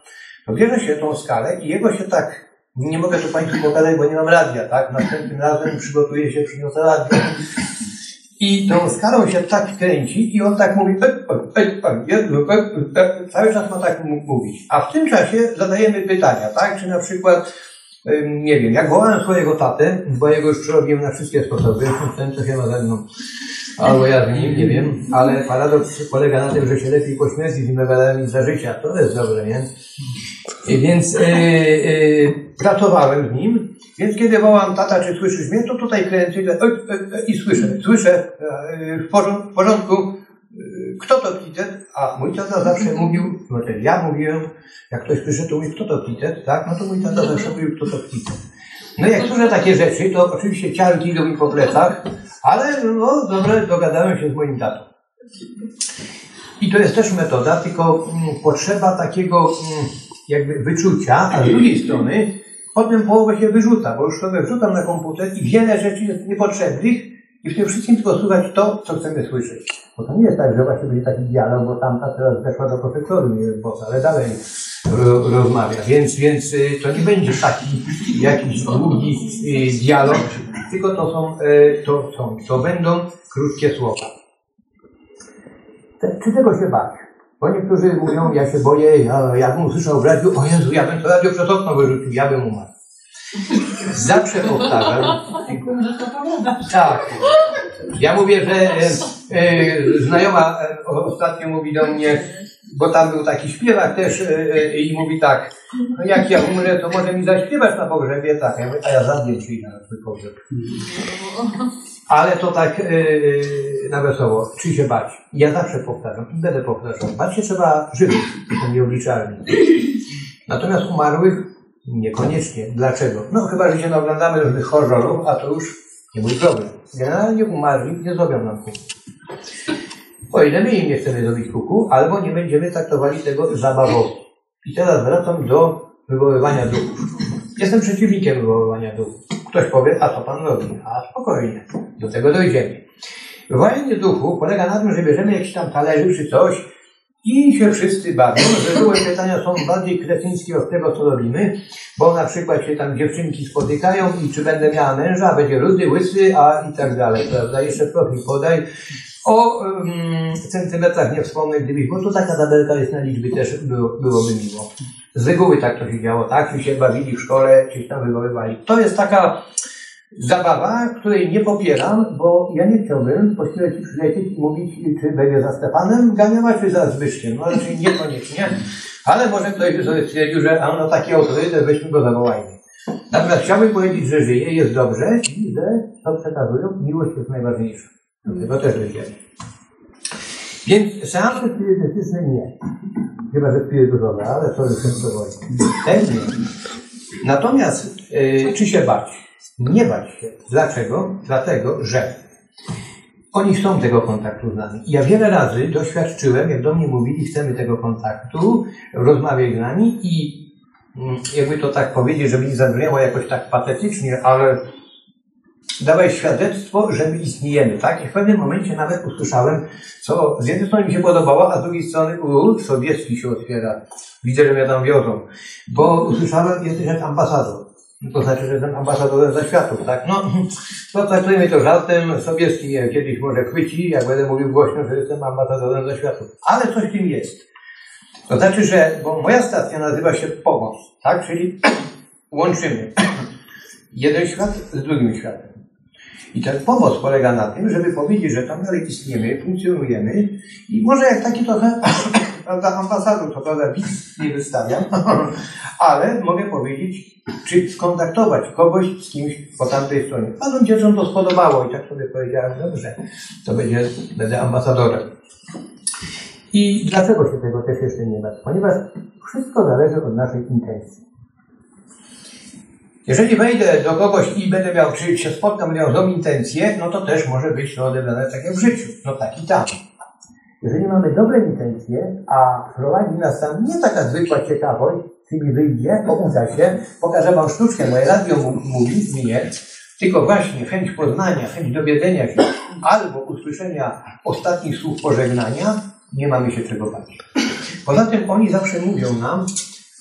to bierze się tą skalę i jego się tak, nie mogę tu Państwu pokazać, bo nie mam radia, tak? Następnym razem przygotuję się, przyniosę radio. I tą skalą się tak kręci i on tak mówi, cały czas ma tak mówić. A w tym czasie zadajemy pytania, tak? Czy na przykład, nie wiem, jak wołałem swojego tatę, bo jego już przerobiłem na wszystkie sposoby, ten co ma ze mną, albo ja z nim, nie wiem, ale paradoks polega na tym, że się lepiej po śmierci z niż za życia. To jest dobre, nie? I więc yy, yy, pracowałem z nim Więc kiedy wołam, tata, czy słyszysz mnie, to tutaj kręcę i, i słyszę, słyszę e, w porządku, e, kto to Pitet? A mój tata zawsze mówił, no też ja mówiłem, jak ktoś przyszedł, to mówi, kto to Pitet, tak? No to mój tata zawsze mówił, kto to Pitet. No jak słyszę takie rzeczy, to oczywiście ciarki idą mi po plecach, ale no dobre, dogadałem się z moim tatą. I to jest też metoda, tylko mm, potrzeba takiego mm, jakby wyczucia, a z drugiej strony potem połowę się wyrzuca, bo już sobie wrzucam na komputer i wiele rzeczy jest niepotrzebnych i w tym wszystkim tylko słuchać to, co chcemy słyszeć. Bo to nie jest tak, że właśnie będzie taki dialog, bo tamta teraz weszła do profesoru, nie wiem co, ale dalej ro, rozmawia. Więc, więc y, to nie będzie taki jakiś długi y, dialog, tylko to są, y, to są, to będą krótkie słowa. Czy tego się bać? Bo niektórzy mówią, ja się boję, ja, jakbym usłyszał w radiu, o Jezu, ja bym to radio przez okno wyrzucił, ja bym umarł. Zawsze powtarzam. Tak. Ja mówię, że e, e, znajoma e, ostatnio mówi do mnie, bo tam był taki śpiewak też e, e, i mówi tak, no jak ja umrę, to może mi zaśpiewasz na pogrzebie? Tak, ja mówię, a ja zadję ci na twój pogrzeb. Ale to tak e, na wesoło. Czy się bać? Ja zawsze powtarzam i będę powtarzał. Bać się trzeba żywych, to. Natomiast umarłych niekoniecznie. Dlaczego? No chyba, że się naoglądamy różnych horrorów, a to już nie mój problem. Generalnie umarli nie zrobią nam kuku. O ile my im nie chcemy zrobić kuku, albo nie będziemy traktowali tego zabawowo. I teraz wracam do wywoływania duchów. Jestem przeciwnikiem wywoływania duchów. Ktoś powie, a co pan robi? A spokojnie, do tego dojdziemy. Wywołanie duchów polega na tym, że bierzemy jakiś tam talerzy czy coś i się wszyscy bawią. Z reguły pytania są bardziej kretyńskie od tego, co robimy, bo na przykład się tam dziewczynki spotykają i czy będę miała męża, będzie rudy, łysy, a i tak dalej, prawda? Jeszcze profil podaj. O um, centymetrach nie wspomnę, gdybyś, bo to taka tabelka jest na liczby, też było, byłoby miło. Z reguły tak to się działo, tak? Czy się bawili w szkole, czyś tam wywoływali. To jest taka zabawa, której nie popieram, bo ja nie chciałbym po chwilę ci przylecieć i mówić, czy będzie za Stefanem Ganiowa, czy za Zbyszkiem. No raczej niekoniecznie, ale może ktoś sobie stwierdził, że a no taki autorytet, weźmy go zawołajmy. Natomiast chciałbym powiedzieć, że żyje, jest dobrze i że to przekazują, miłość jest najważniejsza. Do tego też dojdziemy. Więc seanse spirytystyczne nie. Chyba, że spirytusowe, ale to już jest to wojna. Ten nie. Natomiast y, czy się bać? Nie bać się. Dlaczego? Dlatego, że oni chcą tego kontaktu z nami. Ja wiele razy doświadczyłem, jak do mnie mówili, chcemy tego kontaktu, rozmawiaj z nami i mm, jakby to tak powiedzieć, żeby nie zabrzmiało jakoś tak patetycznie, ale dawaj świadectwo, że my istniejemy, tak? I w pewnym momencie nawet usłyszałem, co z jednej strony mi się podobało, a z drugiej strony, u, Sobieski się otwiera. Widzę, że mnie tam wiozą. Bo usłyszałem, jesteś ambasador. To znaczy, że jestem ambasadorem zaświatów, tak? No, to traktujemy to żartem. Sobieski mnie kiedyś może chwyci, jak będę mówił głośno, że jestem ambasadorem zaświatów. Ale coś w tym jest. To znaczy, że, bo moja stacja nazywa się Pomoc, tak? Czyli łączymy jeden świat z drugim światem. I ten pomoc polega na tym, żeby powiedzieć, że tam dalej istniejemy, funkcjonujemy i może jak taki trochę, prawda, ambasador, to prawda, widz nie wystawiam, ale mogę powiedzieć, czy skontaktować kogoś z kimś po tamtej stronie. Panom dzieciom to spodobało i tak sobie powiedziałem, dobrze, to będzie, będę ambasadorem. I dlaczego się tego też jeszcze nie da? Ponieważ wszystko zależy od naszej intencji. Jeżeli wejdę do kogoś i będę miał, czy się spotkam, będę miał złą intencję, no to też może być to odebrane tak jak w życiu. No tak i tam. Jeżeli mamy dobre intencje, a prowadzi nas tam nie taka zwykła ciekawość, czyli wyjdzie, o uda się, pokażę wam sztuczkę, moje radio mówi mnie, tylko właśnie chęć poznania, chęć dowiedzenia się albo usłyszenia ostatnich słów pożegnania, nie mamy się czego bać. Poza tym oni zawsze mówią nam,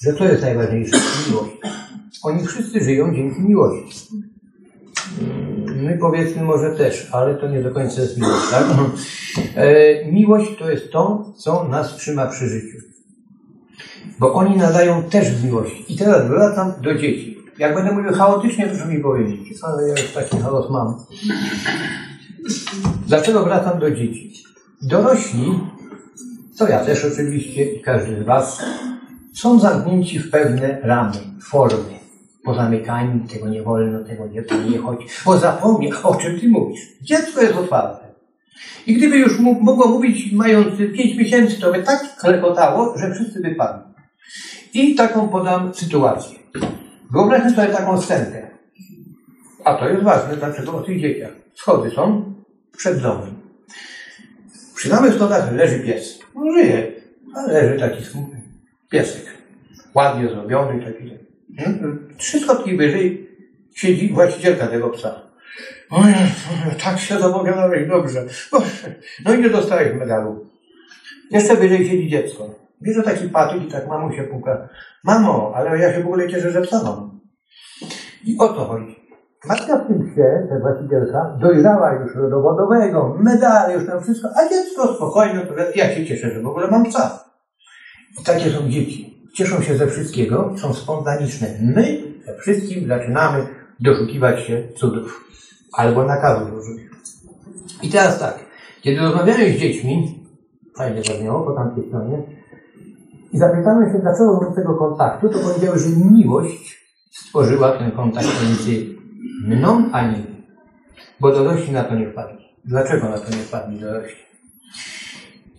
że to jest najważniejsze, miłość. Oni wszyscy żyją dzięki miłości. My powiedzmy może też, ale to nie do końca jest miłość, tak? E, miłość to jest to, co nas trzyma przy życiu. Bo oni nadają też w miłości. I teraz wracam do dzieci. Jak będę mówił chaotycznie, proszę mi powiedzieć, ale ja już taki chaos mam. Dlaczego wracam do dzieci? Dorośli, to ja też oczywiście i każdy z Was, są zamknięci w pewne ramy, formy. Pozamykani, tego nie wolno, tego nie, to nie chodzi, o zapomnij, o czym ty mówisz. Dziecko jest otwarte. I gdyby już mogło mówić mając pięć miesięcy, to by tak klekotało, że wszyscy wypadli. I taką podam sytuację. Wyobraźmy sobie taką scenkę. A to jest ważne, dlaczego o tych dzieciach. Schody są przed domem. Przy samych schodach leży pies. No żyje, ale leży taki smutny piesek. Ładnie zrobiony, taki. Trzy schodki wyżej siedzi właścicielka tego psa. Oj, tak się zapowiadałeś dobrze. No i nie dostałeś medalu. Jeszcze wyżej siedzi dziecko. Bierze taki patyk i tak mamu się puka. Mamo, ale ja się w ogóle cieszę, że psa mam. I o to chodzi. Matka w tym psie, ta właścicielka, dojrzała już do dowodowego, medale, już tam wszystko, a dziecko spokojne, ja się cieszę, że w ogóle mam psa. I takie są dzieci. Cieszą się ze wszystkiego, są spontaniczne. My ze wszystkim zaczynamy doszukiwać się cudów. Albo nakazów różnych. I teraz tak, kiedy rozmawiamy z dziećmi, fajnie brzmiało po tamtej stronie, i zapytamy się, dlaczego do tego kontaktu, to powiedziały, że miłość stworzyła ten kontakt między mną a nimi. Bo dorośli na to nie wpadli. Dlaczego na to nie wpadli dorośli?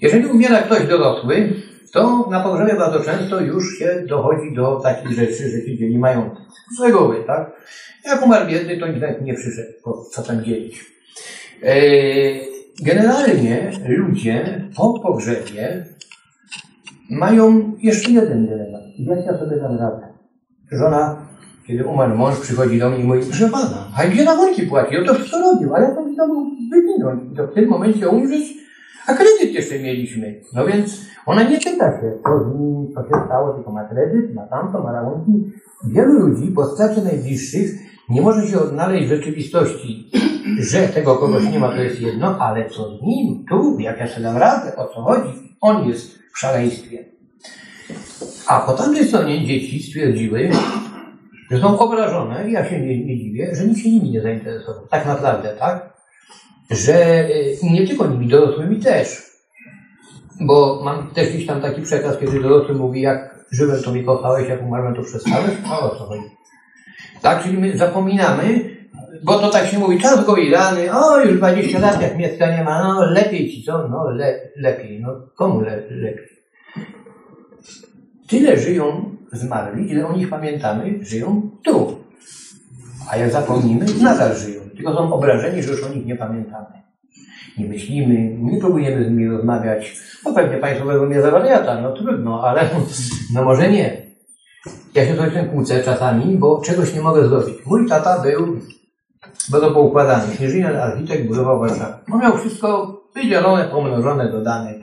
Jeżeli umiera ktoś dorosły, to na pogrzebie bardzo często już się dochodzi do takich rzeczy, że ci dzieli mają z reguły, tak? Jak umarł biedny, to nikt nie przyszedł, co tam dzielić. Generalnie ludzie po pogrzebie mają jeszcze jeden dylemat. Jak ja sobie dam radę? Żona, kiedy umarł mąż, przychodzi do mnie i mówi, że pana, a gdzie rachunki płaci? No to wszystko robił, ale ja to chciałbym wywinąć. I to w tym momencie umrzeć, a kredyt jeszcze mieliśmy. No więc ona nie pyta się, co z nim, co się stało, tylko ma kredyt, ma tamto, ma rachunki. Wielu ludzi po stracie najbliższych nie może się odnaleźć w rzeczywistości, że tego kogoś nie ma, to jest jedno, ale co z nim, tu, jak ja sobie dam radę, o co chodzi? On jest w szaleństwie. A po tamtej stronie dzieci stwierdziły, że są obrażone, ja się nie, nie dziwię, że nikt się nimi nie zainteresował. Tak naprawdę, tak? Że nie tylko nimi, dorosłymi też. Bo mam też gdzieś tam taki przekaz, kiedy dorosły mówi, jak żyłem to mi kochałeś, jak umarłem to przestałeś, a o co chodzi? Tak, czyli my zapominamy, bo to tak się mówi, czas go i rany, o już 20 lat jak miecka nie ma, no lepiej ci co? No le, lepiej, no komu le, lepiej? Tyle żyją zmarli, ile o nich pamiętamy, żyją tu. A jak zapomnimy, nadal żyją. Tylko są obrażeni, że już o nich nie pamiętamy. Nie myślimy, nie próbujemy z nimi rozmawiać. No pewnie Państwo będą mnie za wariata, no trudno, ale no może nie. Ja się ojcem kłócę czasami, bo czegoś nie mogę zrobić. Mój tata był bardzo poukładany. Inżynier, architekt, budował Warszawę. On miał wszystko wydzielone, pomnożone, dodane.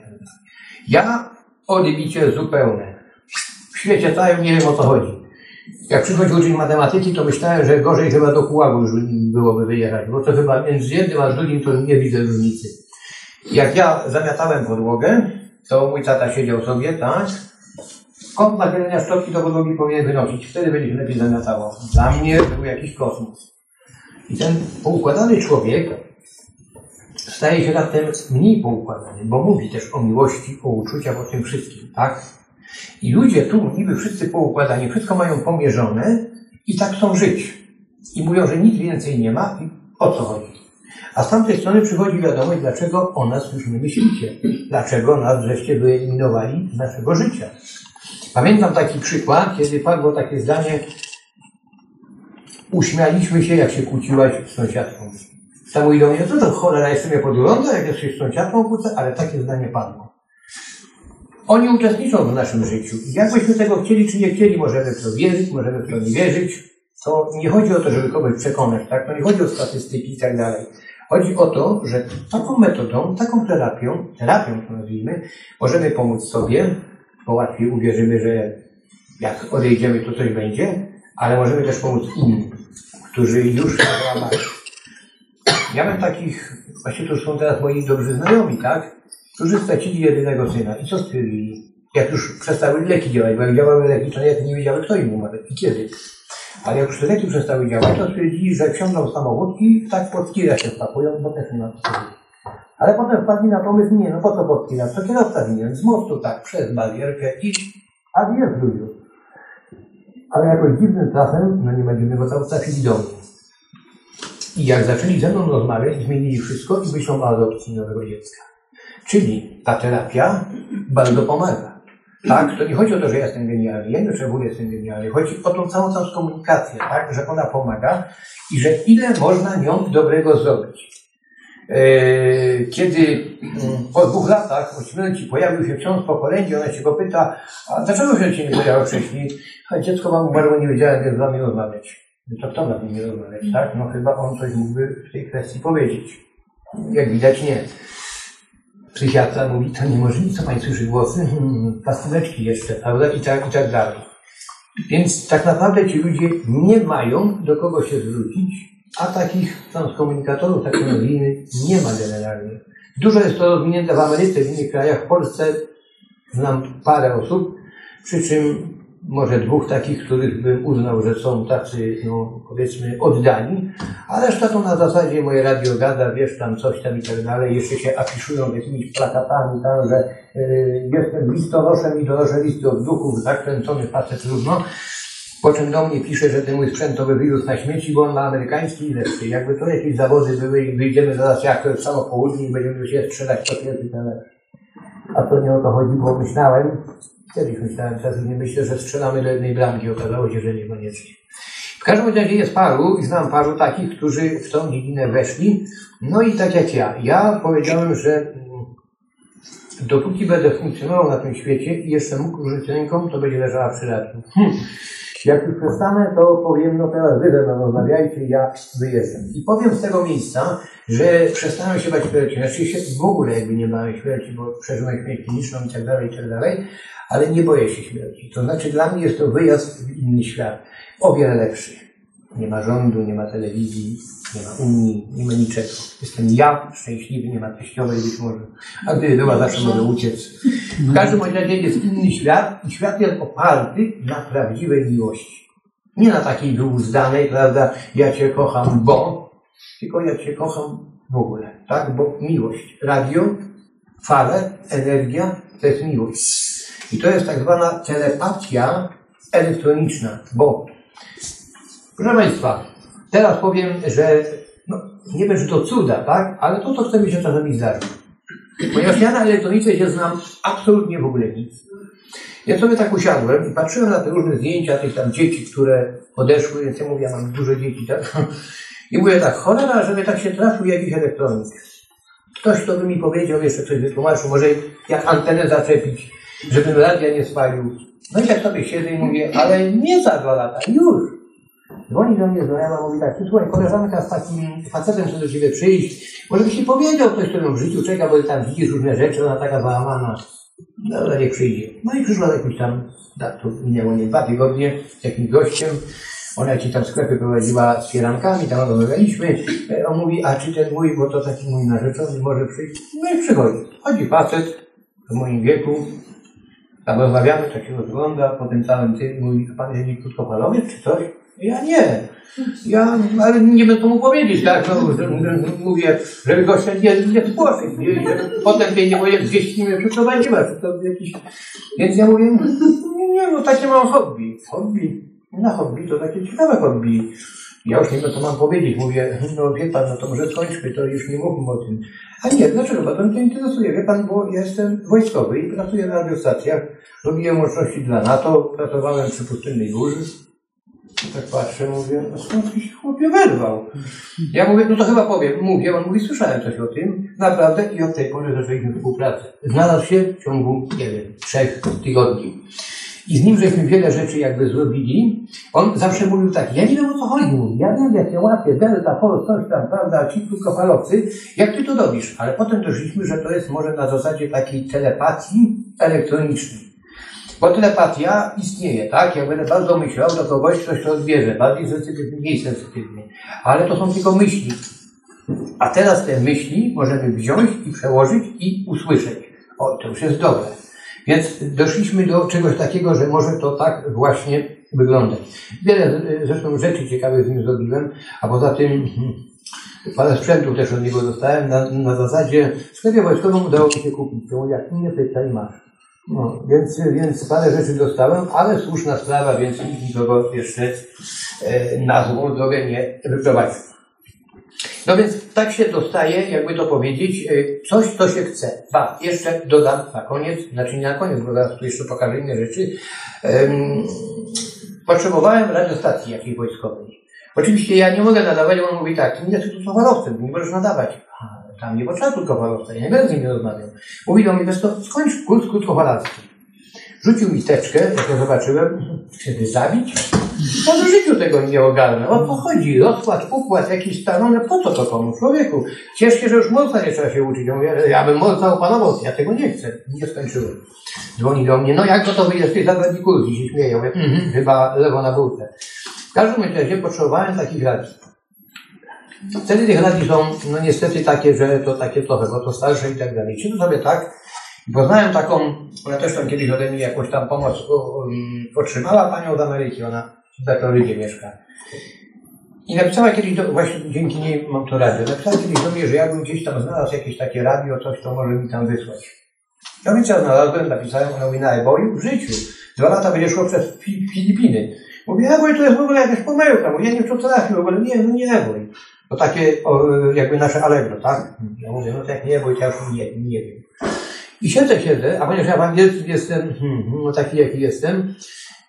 Ja odbicie zupełne. W świecie całym nie wiem o co chodzi. Jak przychodził uczyć matematyki, to myślałem, że gorzej chyba do Kuławu już byłoby wyjechać, bo to chyba między jednym a drugim to nie widzę różnicy. Jak ja zamiatałem podłogę, to mój tata siedział sobie, tak? Kąt nachylenia szczotki do podłogi powinien wynosić. Wtedy będzie się lepiej zamiatało. Dla mnie był jakiś kosmos. I ten poukładany człowiek staje się raptem mniej poukładany, bo mówi też o miłości, o uczuciach, o tym wszystkim, tak? I ludzie tu niby wszyscy poukładani, wszystko mają pomierzone i tak chcą żyć. I mówią, że nic więcej nie ma i o co chodzi. A z tamtej strony przychodzi wiadomość, dlaczego o nas już nie myślicie. Dlaczego nas żeście wyeliminowali z naszego życia. Pamiętam taki przykład, kiedy padło takie zdanie, uśmialiśmy się, jak się kłóciłaś z sąsiadką. Do mnie, co to cholera, jest sobie podgląda, jak się z sąsiadką kłócę, ale takie zdanie padło. Oni uczestniczą w naszym życiu. Jakbyśmy tego chcieli, czy nie chcieli, możemy w to wierzyć, możemy w to nie wierzyć. To nie chodzi o to, żeby kogoś przekonać, tak? To nie chodzi o statystyki i tak dalej. Chodzi o to, że taką metodą, taką terapią, terapią to nazwijmy, możemy pomóc sobie, bo łatwiej uwierzymy, że jak odejdziemy, to coś będzie, ale możemy też pomóc innym, którzy już załamali. Ja mam takich, właśnie to są teraz moi dobrzy znajomi, tak? Którzy stracili jedynego syna. I co stwierdzili? Jak już przestały leki działać, bo jak działały leki, to nawet nie wiedziały, kto im umarł i kiedy. Ale jak już te leki przestały działać, to stwierdzili, że wsiądą samochód i tak pod tira się spakują, bo też nie ma Ale potem wpadli na pomysł, nie, no po co pod tira? Co kierowca winien? Z mostu tak, przez barierkę i a jest ludziu. ale jakoś dziwnym trafem, no nie ma dziwnego trafu, trafili do mnie. I jak zaczęli ze mną rozmawiać, zmienili wszystko i o adopcji nowego dziecka. Czyli ta terapia bardzo pomaga. Tak, to nie chodzi o to, że ja jestem genialny, ja nie ogóle jestem genialny. Chodzi o tą całą, całą komunikację, tak, że ona pomaga i że ile można nią dobrego zrobić. E, kiedy mm, po dwóch latach po śmierci pojawił się ksiądz po kolędzie, ona się go pyta, a dlaczego się nie pojawił wcześniej? A dziecko wam umarło, nie wiedziałem, jak z wami rozmawiać. To kto ma z nimi rozmawiać, tak? No chyba on coś mógłby w tej kwestii powiedzieć. Jak widać nie. Psychiatra mówi, to niemożliwe, co pani słyszy głosy? Hmm, pastyleczki jeszcze, prawda? I tak, I tak dalej. Więc tak naprawdę ci ludzie nie mają do kogo się zwrócić, a takich transkomunikatorów, tak nazwijmy, nie ma generalnie. Dużo jest to rozwinięte w Ameryce, w innych krajach. W Polsce znam parę osób, przy czym może dwóch takich, których bym uznał, że są tacy, no powiedzmy, oddani, a reszta to na zasadzie moje radio gada, wiesz, tam coś tam i tak dalej, jeszcze się afiszują jakimiś plakatami tam, że y, jestem listonoszem i donoszę listy od duchów, zakręcony facet trudno. Po czym do mnie pisze, że ten mój sprzęt to wywiózł na śmieci, bo on ma amerykański i lepszy. Jakby to jakieś zawody były i wyjdziemy zaraz jak jest samo południe i będziemy się strzelać to pierwszy lepszy. A to nie o to chodzi, bo myślałem, kiedyś myślałem, teraz nie myślę, że strzelamy do jednej bramki. Okazało się, że niekoniecznie. W każdym razie jest paru i znam paru takich, którzy w tą dziedzinę weszli. No i tak jak ja. Ja powiedziałem, że mm, dopóki będę funkcjonował na tym świecie i jeszcze mógł użyć ręką, to będzie leżała przy. Hm. Jak już przestanę, to powiem, no teraz wy ze mną rozmawiajcie, ja wyjeżdżam. I powiem z tego miejsca, że przestałem się bać śmierci. Znaczy się w ogóle jakby nie bałem śmierci, bo przeżyłem śmierć kliniczną i tak dalej, i tak dalej, ale nie boję się śmierci. To znaczy dla mnie jest to wyjazd w inny świat. O wiele lepszy. Nie ma rządu, nie ma telewizji, nie ma Unii, nie ma niczego. Jestem ja szczęśliwy, nie ma teściowej być może. A gdyby była, zawsze może uciec. W każdym razie jest inny świat i świat jest oparty na prawdziwej miłości. Nie na takiej wyuzdanej, prawda, ja Cię kocham, bo, tylko ja Cię kocham w ogóle, tak, bo miłość. Radio, fale, energia to jest miłość. I to jest tak zwana telepatia elektroniczna, bo, proszę Państwa, Teraz powiem, że no, nie wiem, czy to cuda, tak? Ale to, co chce mi się czasami zdarzyć. Ponieważ ja na elektronice się znam absolutnie w ogóle nic. Ja sobie tak usiadłem i patrzyłem na te różne zdjęcia tych tam dzieci, które odeszły, więc ja mówię, ja mam dużo dzieci, tak? I mówię tak, cholera, żeby tak się trafił jakiś elektronik. Ktoś, kto by mi powiedział, jeszcze coś wytłumaczył, może jak antenę zaczepić, żebym radia nie spalił. No i tak sobie siedzę i mówię, ale nie za dwa lata, już. Dzwoni do mnie znajoma, mówi tak, słuchaj, koleżanka z takim facetem chce do ciebie przyjść, może byś ci powiedział coś, co ją w życiu czeka, bo tam widzisz różne rzeczy, ona taka załamana. Dobra, niech przyjdzie. No i przyszła jakiś tam, tak, to minęło nie dwa tygodnie, z jakimś gościem, ona ci tam sklepy prowadziła z fierankami, tam rozmawialiśmy. E, on mówi, a czy ten mój, bo to taki mój narzeczony może przyjść? No i przychodzi. Chodzi facet w moim wieku, tam rozmawiamy, tak się rozgląda, potem całym tym mówi, pan jest krótkofalowiec czy coś? Ja nie. Ja, ale nie będę mu powiedzieć, tak? No, mówię, żeby gościa nie, nie spłoszyć. Potem mnie nie mówię, zwieścić mnie przeprowadziła. To jakiś... Więc ja mówię, nie, no takie mam hobby. Hobby. Na hobby to takie ciekawe hobby. Ja już nie wiem, co mam powiedzieć. Mówię, no wie pan, no to może skończmy, to już nie mówmy o tym. A nie, dlaczego pan to interesuje? Wie pan, bo ja jestem wojskowy i pracuję na radiostacjach. Robiłem łączności dla NATO, pracowałem przy pustynnej burzy. Tak patrzę, mówię, no skąd się chłopie wyrwał? Ja mówię, no to chyba powiem, mówię, on mówi, słyszałem coś o tym, naprawdę i od tej pory zaczęliśmy współpracę. Znalazł się w ciągu, nie wiem, trzech tygodni. I z nim żeśmy wiele rzeczy jakby zrobili. On zawsze mówił tak, ja nie wiem o co chodzi, mówi, ja wiem jak się łapie, delta, polo, coś tam, prawda, ci krótkofalowcy, jak ty to robisz? Ale potem doszliśmy, że to jest może na zasadzie takiej telepatii elektronicznej. Bo telepatia istnieje, tak? Jak będę bardzo myślał do kogoś, ktoś to odbierze, bardziej sensytywnie, mniej sensytywnie. Ale to są tylko myśli. A teraz te myśli możemy wziąć i przełożyć i usłyszeć. O, to już jest dobre. Więc doszliśmy do czegoś takiego, że może to tak właśnie wyglądać. Wiele zresztą rzeczy ciekawych z nim zrobiłem, a poza tym hmm, parę sprzętów też od niego dostałem na, na zasadzie w sklepie wojskowym udało mi się kupić. To jak nie pytaj masz. No, więc, więc parę rzeczy dostałem, ale słuszna sprawa, więc nikogo jeszcze e, na złą drogę nie wyprowadził. No więc tak się dostaje, jakby to powiedzieć, e, coś, co się chce. Ba, jeszcze dodam na koniec, znaczy nie na koniec, bo zaraz tu jeszcze pokażę inne rzeczy. Em, potrzebowałem radiostacji jakiejś wojskowej. Oczywiście ja nie mogę nadawać, bo on mówi tak, nie jesteś krótkofalowcem, nie możesz nadawać. A, tam nie potrzeba krótkofalowca, ja nie będę z nim rozmawiał. Mówi do mnie, to skądź kurs krótkofalowski. Rzucił mi teczkę, jak ja zobaczyłem, chcę zabić? No w życiu tego nie ogarnę. O co chodzi? Rozkład, układ jakiś stanowny, po co to komu? Człowieku, się, że już Morsa nie trzeba się uczyć. Ja mówię, ja bym Morsa opanował, ja tego nie chcę. Nie skończyłem. Dzwoni do mnie, no jak gotowy jesteś za dwa kurs? I się śmieje. Mówię, mhm, chyba lewo na bułce. W każdym razie potrzebowałem takich radii. Ceny tych radii są, no niestety takie, że to takie trochę, bo to starsze i tak dalej. Czy to sobie tak? Poznałem taką, ona też tam kiedyś ode mnie jakąś tam pomoc um, otrzymała, panią z Ameryki, ona w Zakrowydzie mieszka. I napisała kiedyś, do, właśnie dzięki niej mam to radio, napisała kiedyś do mnie, że jakbym gdzieś tam znalazł jakieś takie radio, coś, to może mi tam wysłać. No więc ja znalazłem, napisałem, ona mówi, na Eboju w życiu. Dwa lata będzie szło przez Fi- Filipiny. Mówię, Eboj to jest w ogóle jakaś pomyłka, mówię, ja nie wiem, co trafi w ogóle, nie, no nie Eboj. To takie o, jakby nasze Allegro, tak? Ja mówię, no tak nie Eboj, to ja już nie, nie wiem. I siedzę, siedzę, a ponieważ ja w angielskim jestem, hmm, no taki jaki jestem,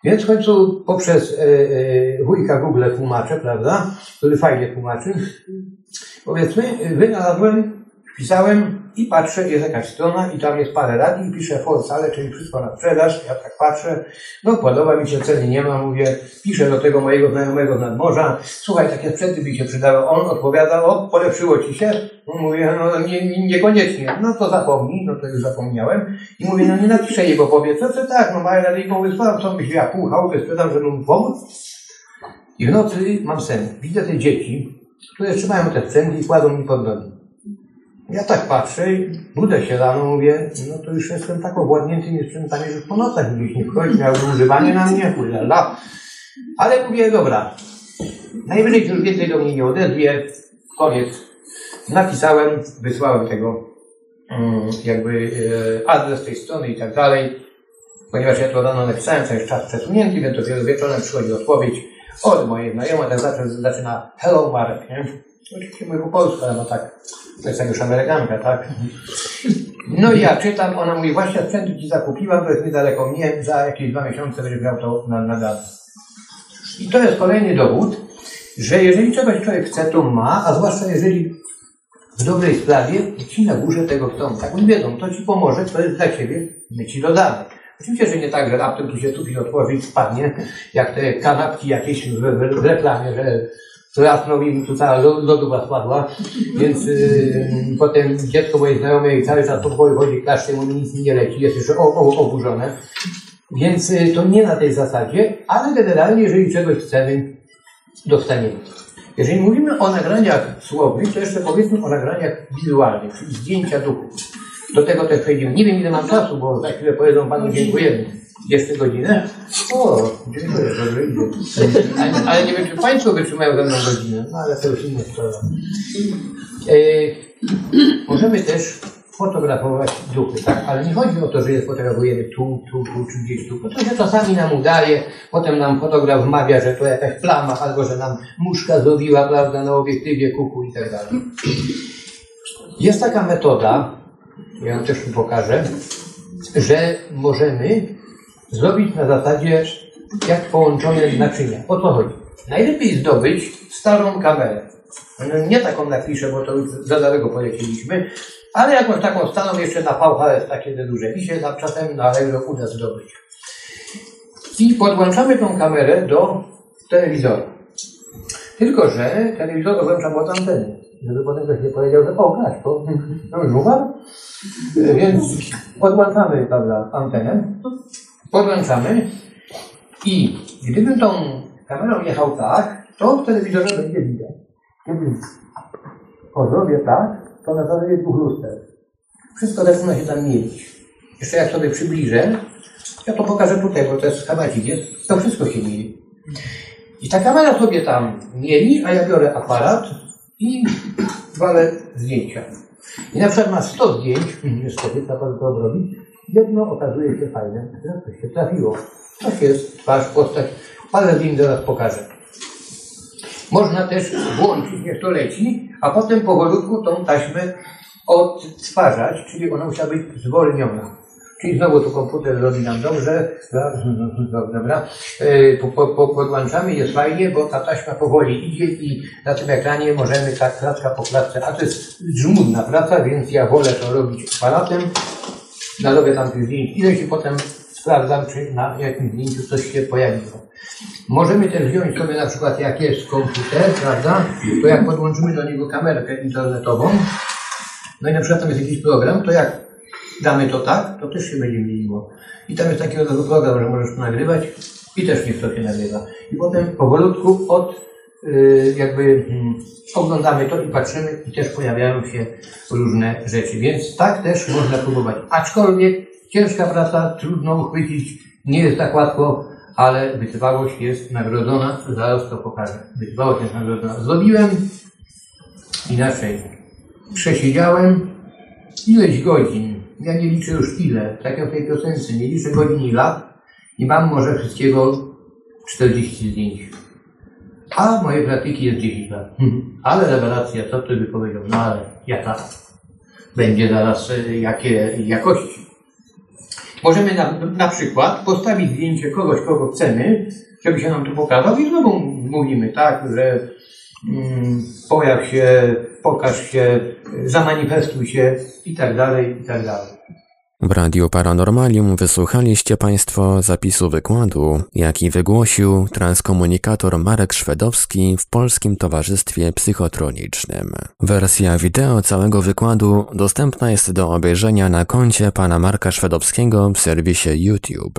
więc w końcu poprzez e, e, wujka Google tłumaczę, prawda, który fajnie tłumaczy, powiedzmy, wynalazłem, wpisałem i patrzę, jest jakaś strona i tam jest parę radii i piszę for sale, czyli wszystko na sprzedaż, ja tak patrzę, no podoba mi się, ceny nie ma, mówię, piszę do tego mojego znajomego z nadmorza, słuchaj, takie sprzęty mi się przydały, on odpowiada, o, polepszyło ci się, no, mówię, no nie, nie, niekoniecznie, no to zapomnij, no to już zapomniałem. I mówię, no nie napiszę jej, bo powie, co, co tak, no mają radę i pomysł, co myśli, ja pół chałupy sprzedam, żeby mu pomóc? I w nocy mam sen, widzę te dzieci, które trzymają te sprzęty i kładą mi pod nogi. Ja tak patrzę i budzę się rano, mówię, no to już jestem tak owładnięty sprzętami, że po nocach gdzieś nie wchodzi, miał używanie na mnie, la. Ale mówię, dobra, najwyżej już więcej do mnie nie odezwie, koniec. Napisałem, wysłałem tego, mm, jakby e, adres tej strony i tak dalej. Ponieważ ja to rano napisałem, to jest czas przesunięty, więc dopiero wieczorem przychodzi odpowiedź od mojej znajomej, tak zaczyna Hello Marek, nie? Oczywiście mówię po polsku, ale no tak, to jest jak już Amerykanka, tak? No i ja czytam, ona mówi, właśnie sprzęt ci zakupiłam, to jest niedaleko mnie, za jakieś dwa miesiące będziesz miał to na, na dane. I to jest kolejny dowód, że jeżeli czegoś człowiek chce, to ma, a zwłaszcza jeżeli w dobrej sprawie ci na górze tego chcą. Tak oni wiedzą, to ci pomoże, to jest dla ciebie, my ci dodamy. Oczywiście, że nie tak, że raptem tu się tupi otworzy i spadnie, jak te kanapki jakieś w, w, w reklamie, że Trasnął im tu cała lo- lodówa spadła, więc yy, potem dziecko mojej znajomej cały czas po pokoju chodzi, klaszcze, mu nic nie leci, jest jeszcze o, o, oburzone. Więc y, to nie na tej zasadzie, ale generalnie, jeżeli czegoś chcemy, dostaniemy. Jeżeli mówimy o nagraniach słownych, to jeszcze powiedzmy o nagraniach wizualnych, czyli zdjęcia duchów. Do tego też przejdziemy. Nie wiem ile mam czasu, bo za chwilę powiedzą Panu dziękujemy. Jeszcze godzinę? O, dziękuję, dobrze idzie. Ale, ale nie wiem, czy Państwo wytrzymają ze mną godzinę. No ale to już inna sprawa. E, możemy też fotografować duchy, tak? Ale nie chodzi o to, że je fotografujemy tu, tu, tu, czy gdzieś tu. Bo to się czasami nam udaje, potem nam fotograf wmawia, że to jakaś plama, albo że nam muszka zrobiła, prawda, na obiektywie kuku i tak dalej. Jest taka metoda, ja ją też tu pokażę, że możemy zrobić na zasadzie jak połączone naczynia. O co chodzi? Najlepiej zdobyć starą kamerę. No, Nie taką na kliszę, bo to już za daleko polecieliśmy, ale jakąś taką starą jeszcze na VHS, takie te duże. Mi się tam czasem na Allegro uda zdobyć. I podłączamy tą kamerę do telewizora. Tylko, że telewizor włączam od anteny. Żeby potem ktoś nie powiedział, że o, grać, to no już. Więc podłączamy, prawda, antenę. Podłączamy i gdybym tą kamerą jechał tak, to w telewizorze będzie widać. O zrobię tak, to na zasadzie dwóch luster. Wszystko zaczyna się tam mielić. Jeszcze jak sobie przybliżę, ja to pokażę tutaj, bo to jest schemacik, jest, to wszystko się mieli. I ta kamera sobie tam mieli, a ja biorę aparat i walę zdjęcia. I na przykład ma 100 zdjęć, niestety, trzeba to robić, Jedno okazuje się fajne, że to się trafiło. To jest twarz, postać, Wim zaraz pokażę. Można też włączyć, niech to leci, a potem powolutku tą taśmę odtwarzać, czyli ona musiała być zwolniona. Czyli znowu tu komputer robi nam dobrze, dobra, e, po, po, po, podłączamy, jest fajnie, bo ta taśma powoli idzie i na tym ekranie możemy tak klatka po klatce, a to jest żmudna praca, więc ja wolę to robić aparatem, nalobię tam tych zdjęć ileś i potem sprawdzam, czy na jakimś zdjęciu coś się pojawiło. Możemy też wziąć sobie na przykład, jak jest komputer, prawda, to jak podłączymy do niego kamerkę internetową, no i na przykład tam jest jakiś program, to jak damy to tak, to też się będzie mieliło. I tam jest taki rodzaj program, że możesz to nagrywać i też niech to się nagrywa. I potem powolutku od jakby hmm, oglądamy to i patrzymy i też pojawiają się różne rzeczy. Więc tak też można próbować. Aczkolwiek ciężka praca, trudno uchwycić, nie jest tak łatwo, ale wytrwałość jest nagrodzona. Zaraz to pokażę. Wytrwałość jest nagrodzona. Zrobiłem inaczej. Przesiedziałem ileś godzin. Ja nie liczę już ile. Tak jak w tej piosence. Nie liczę godzin i lat. I mam może wszystkiego 40 zdjęć. A moje praktyki jest 10 lat. Ale rewelacja, co ty by powiedział? No ale jaka będzie zaraz, y, jakie jakości. Możemy na, na przykład postawić zdjęcie kogoś, kogo chcemy, żeby się nam tu pokazał i znowu mówimy, tak, że mm, pojaw się, pokaż się, zamanifestuj się i tak dalej, i tak dalej. W Radiu Paranormalium wysłuchaliście Państwo zapisu wykładu, jaki wygłosił transkomunikator Marek Szwedowski w Polskim Towarzystwie Psychotronicznym. Wersja wideo całego wykładu dostępna jest do obejrzenia na koncie pana Marka Szwedowskiego w serwisie YouTube.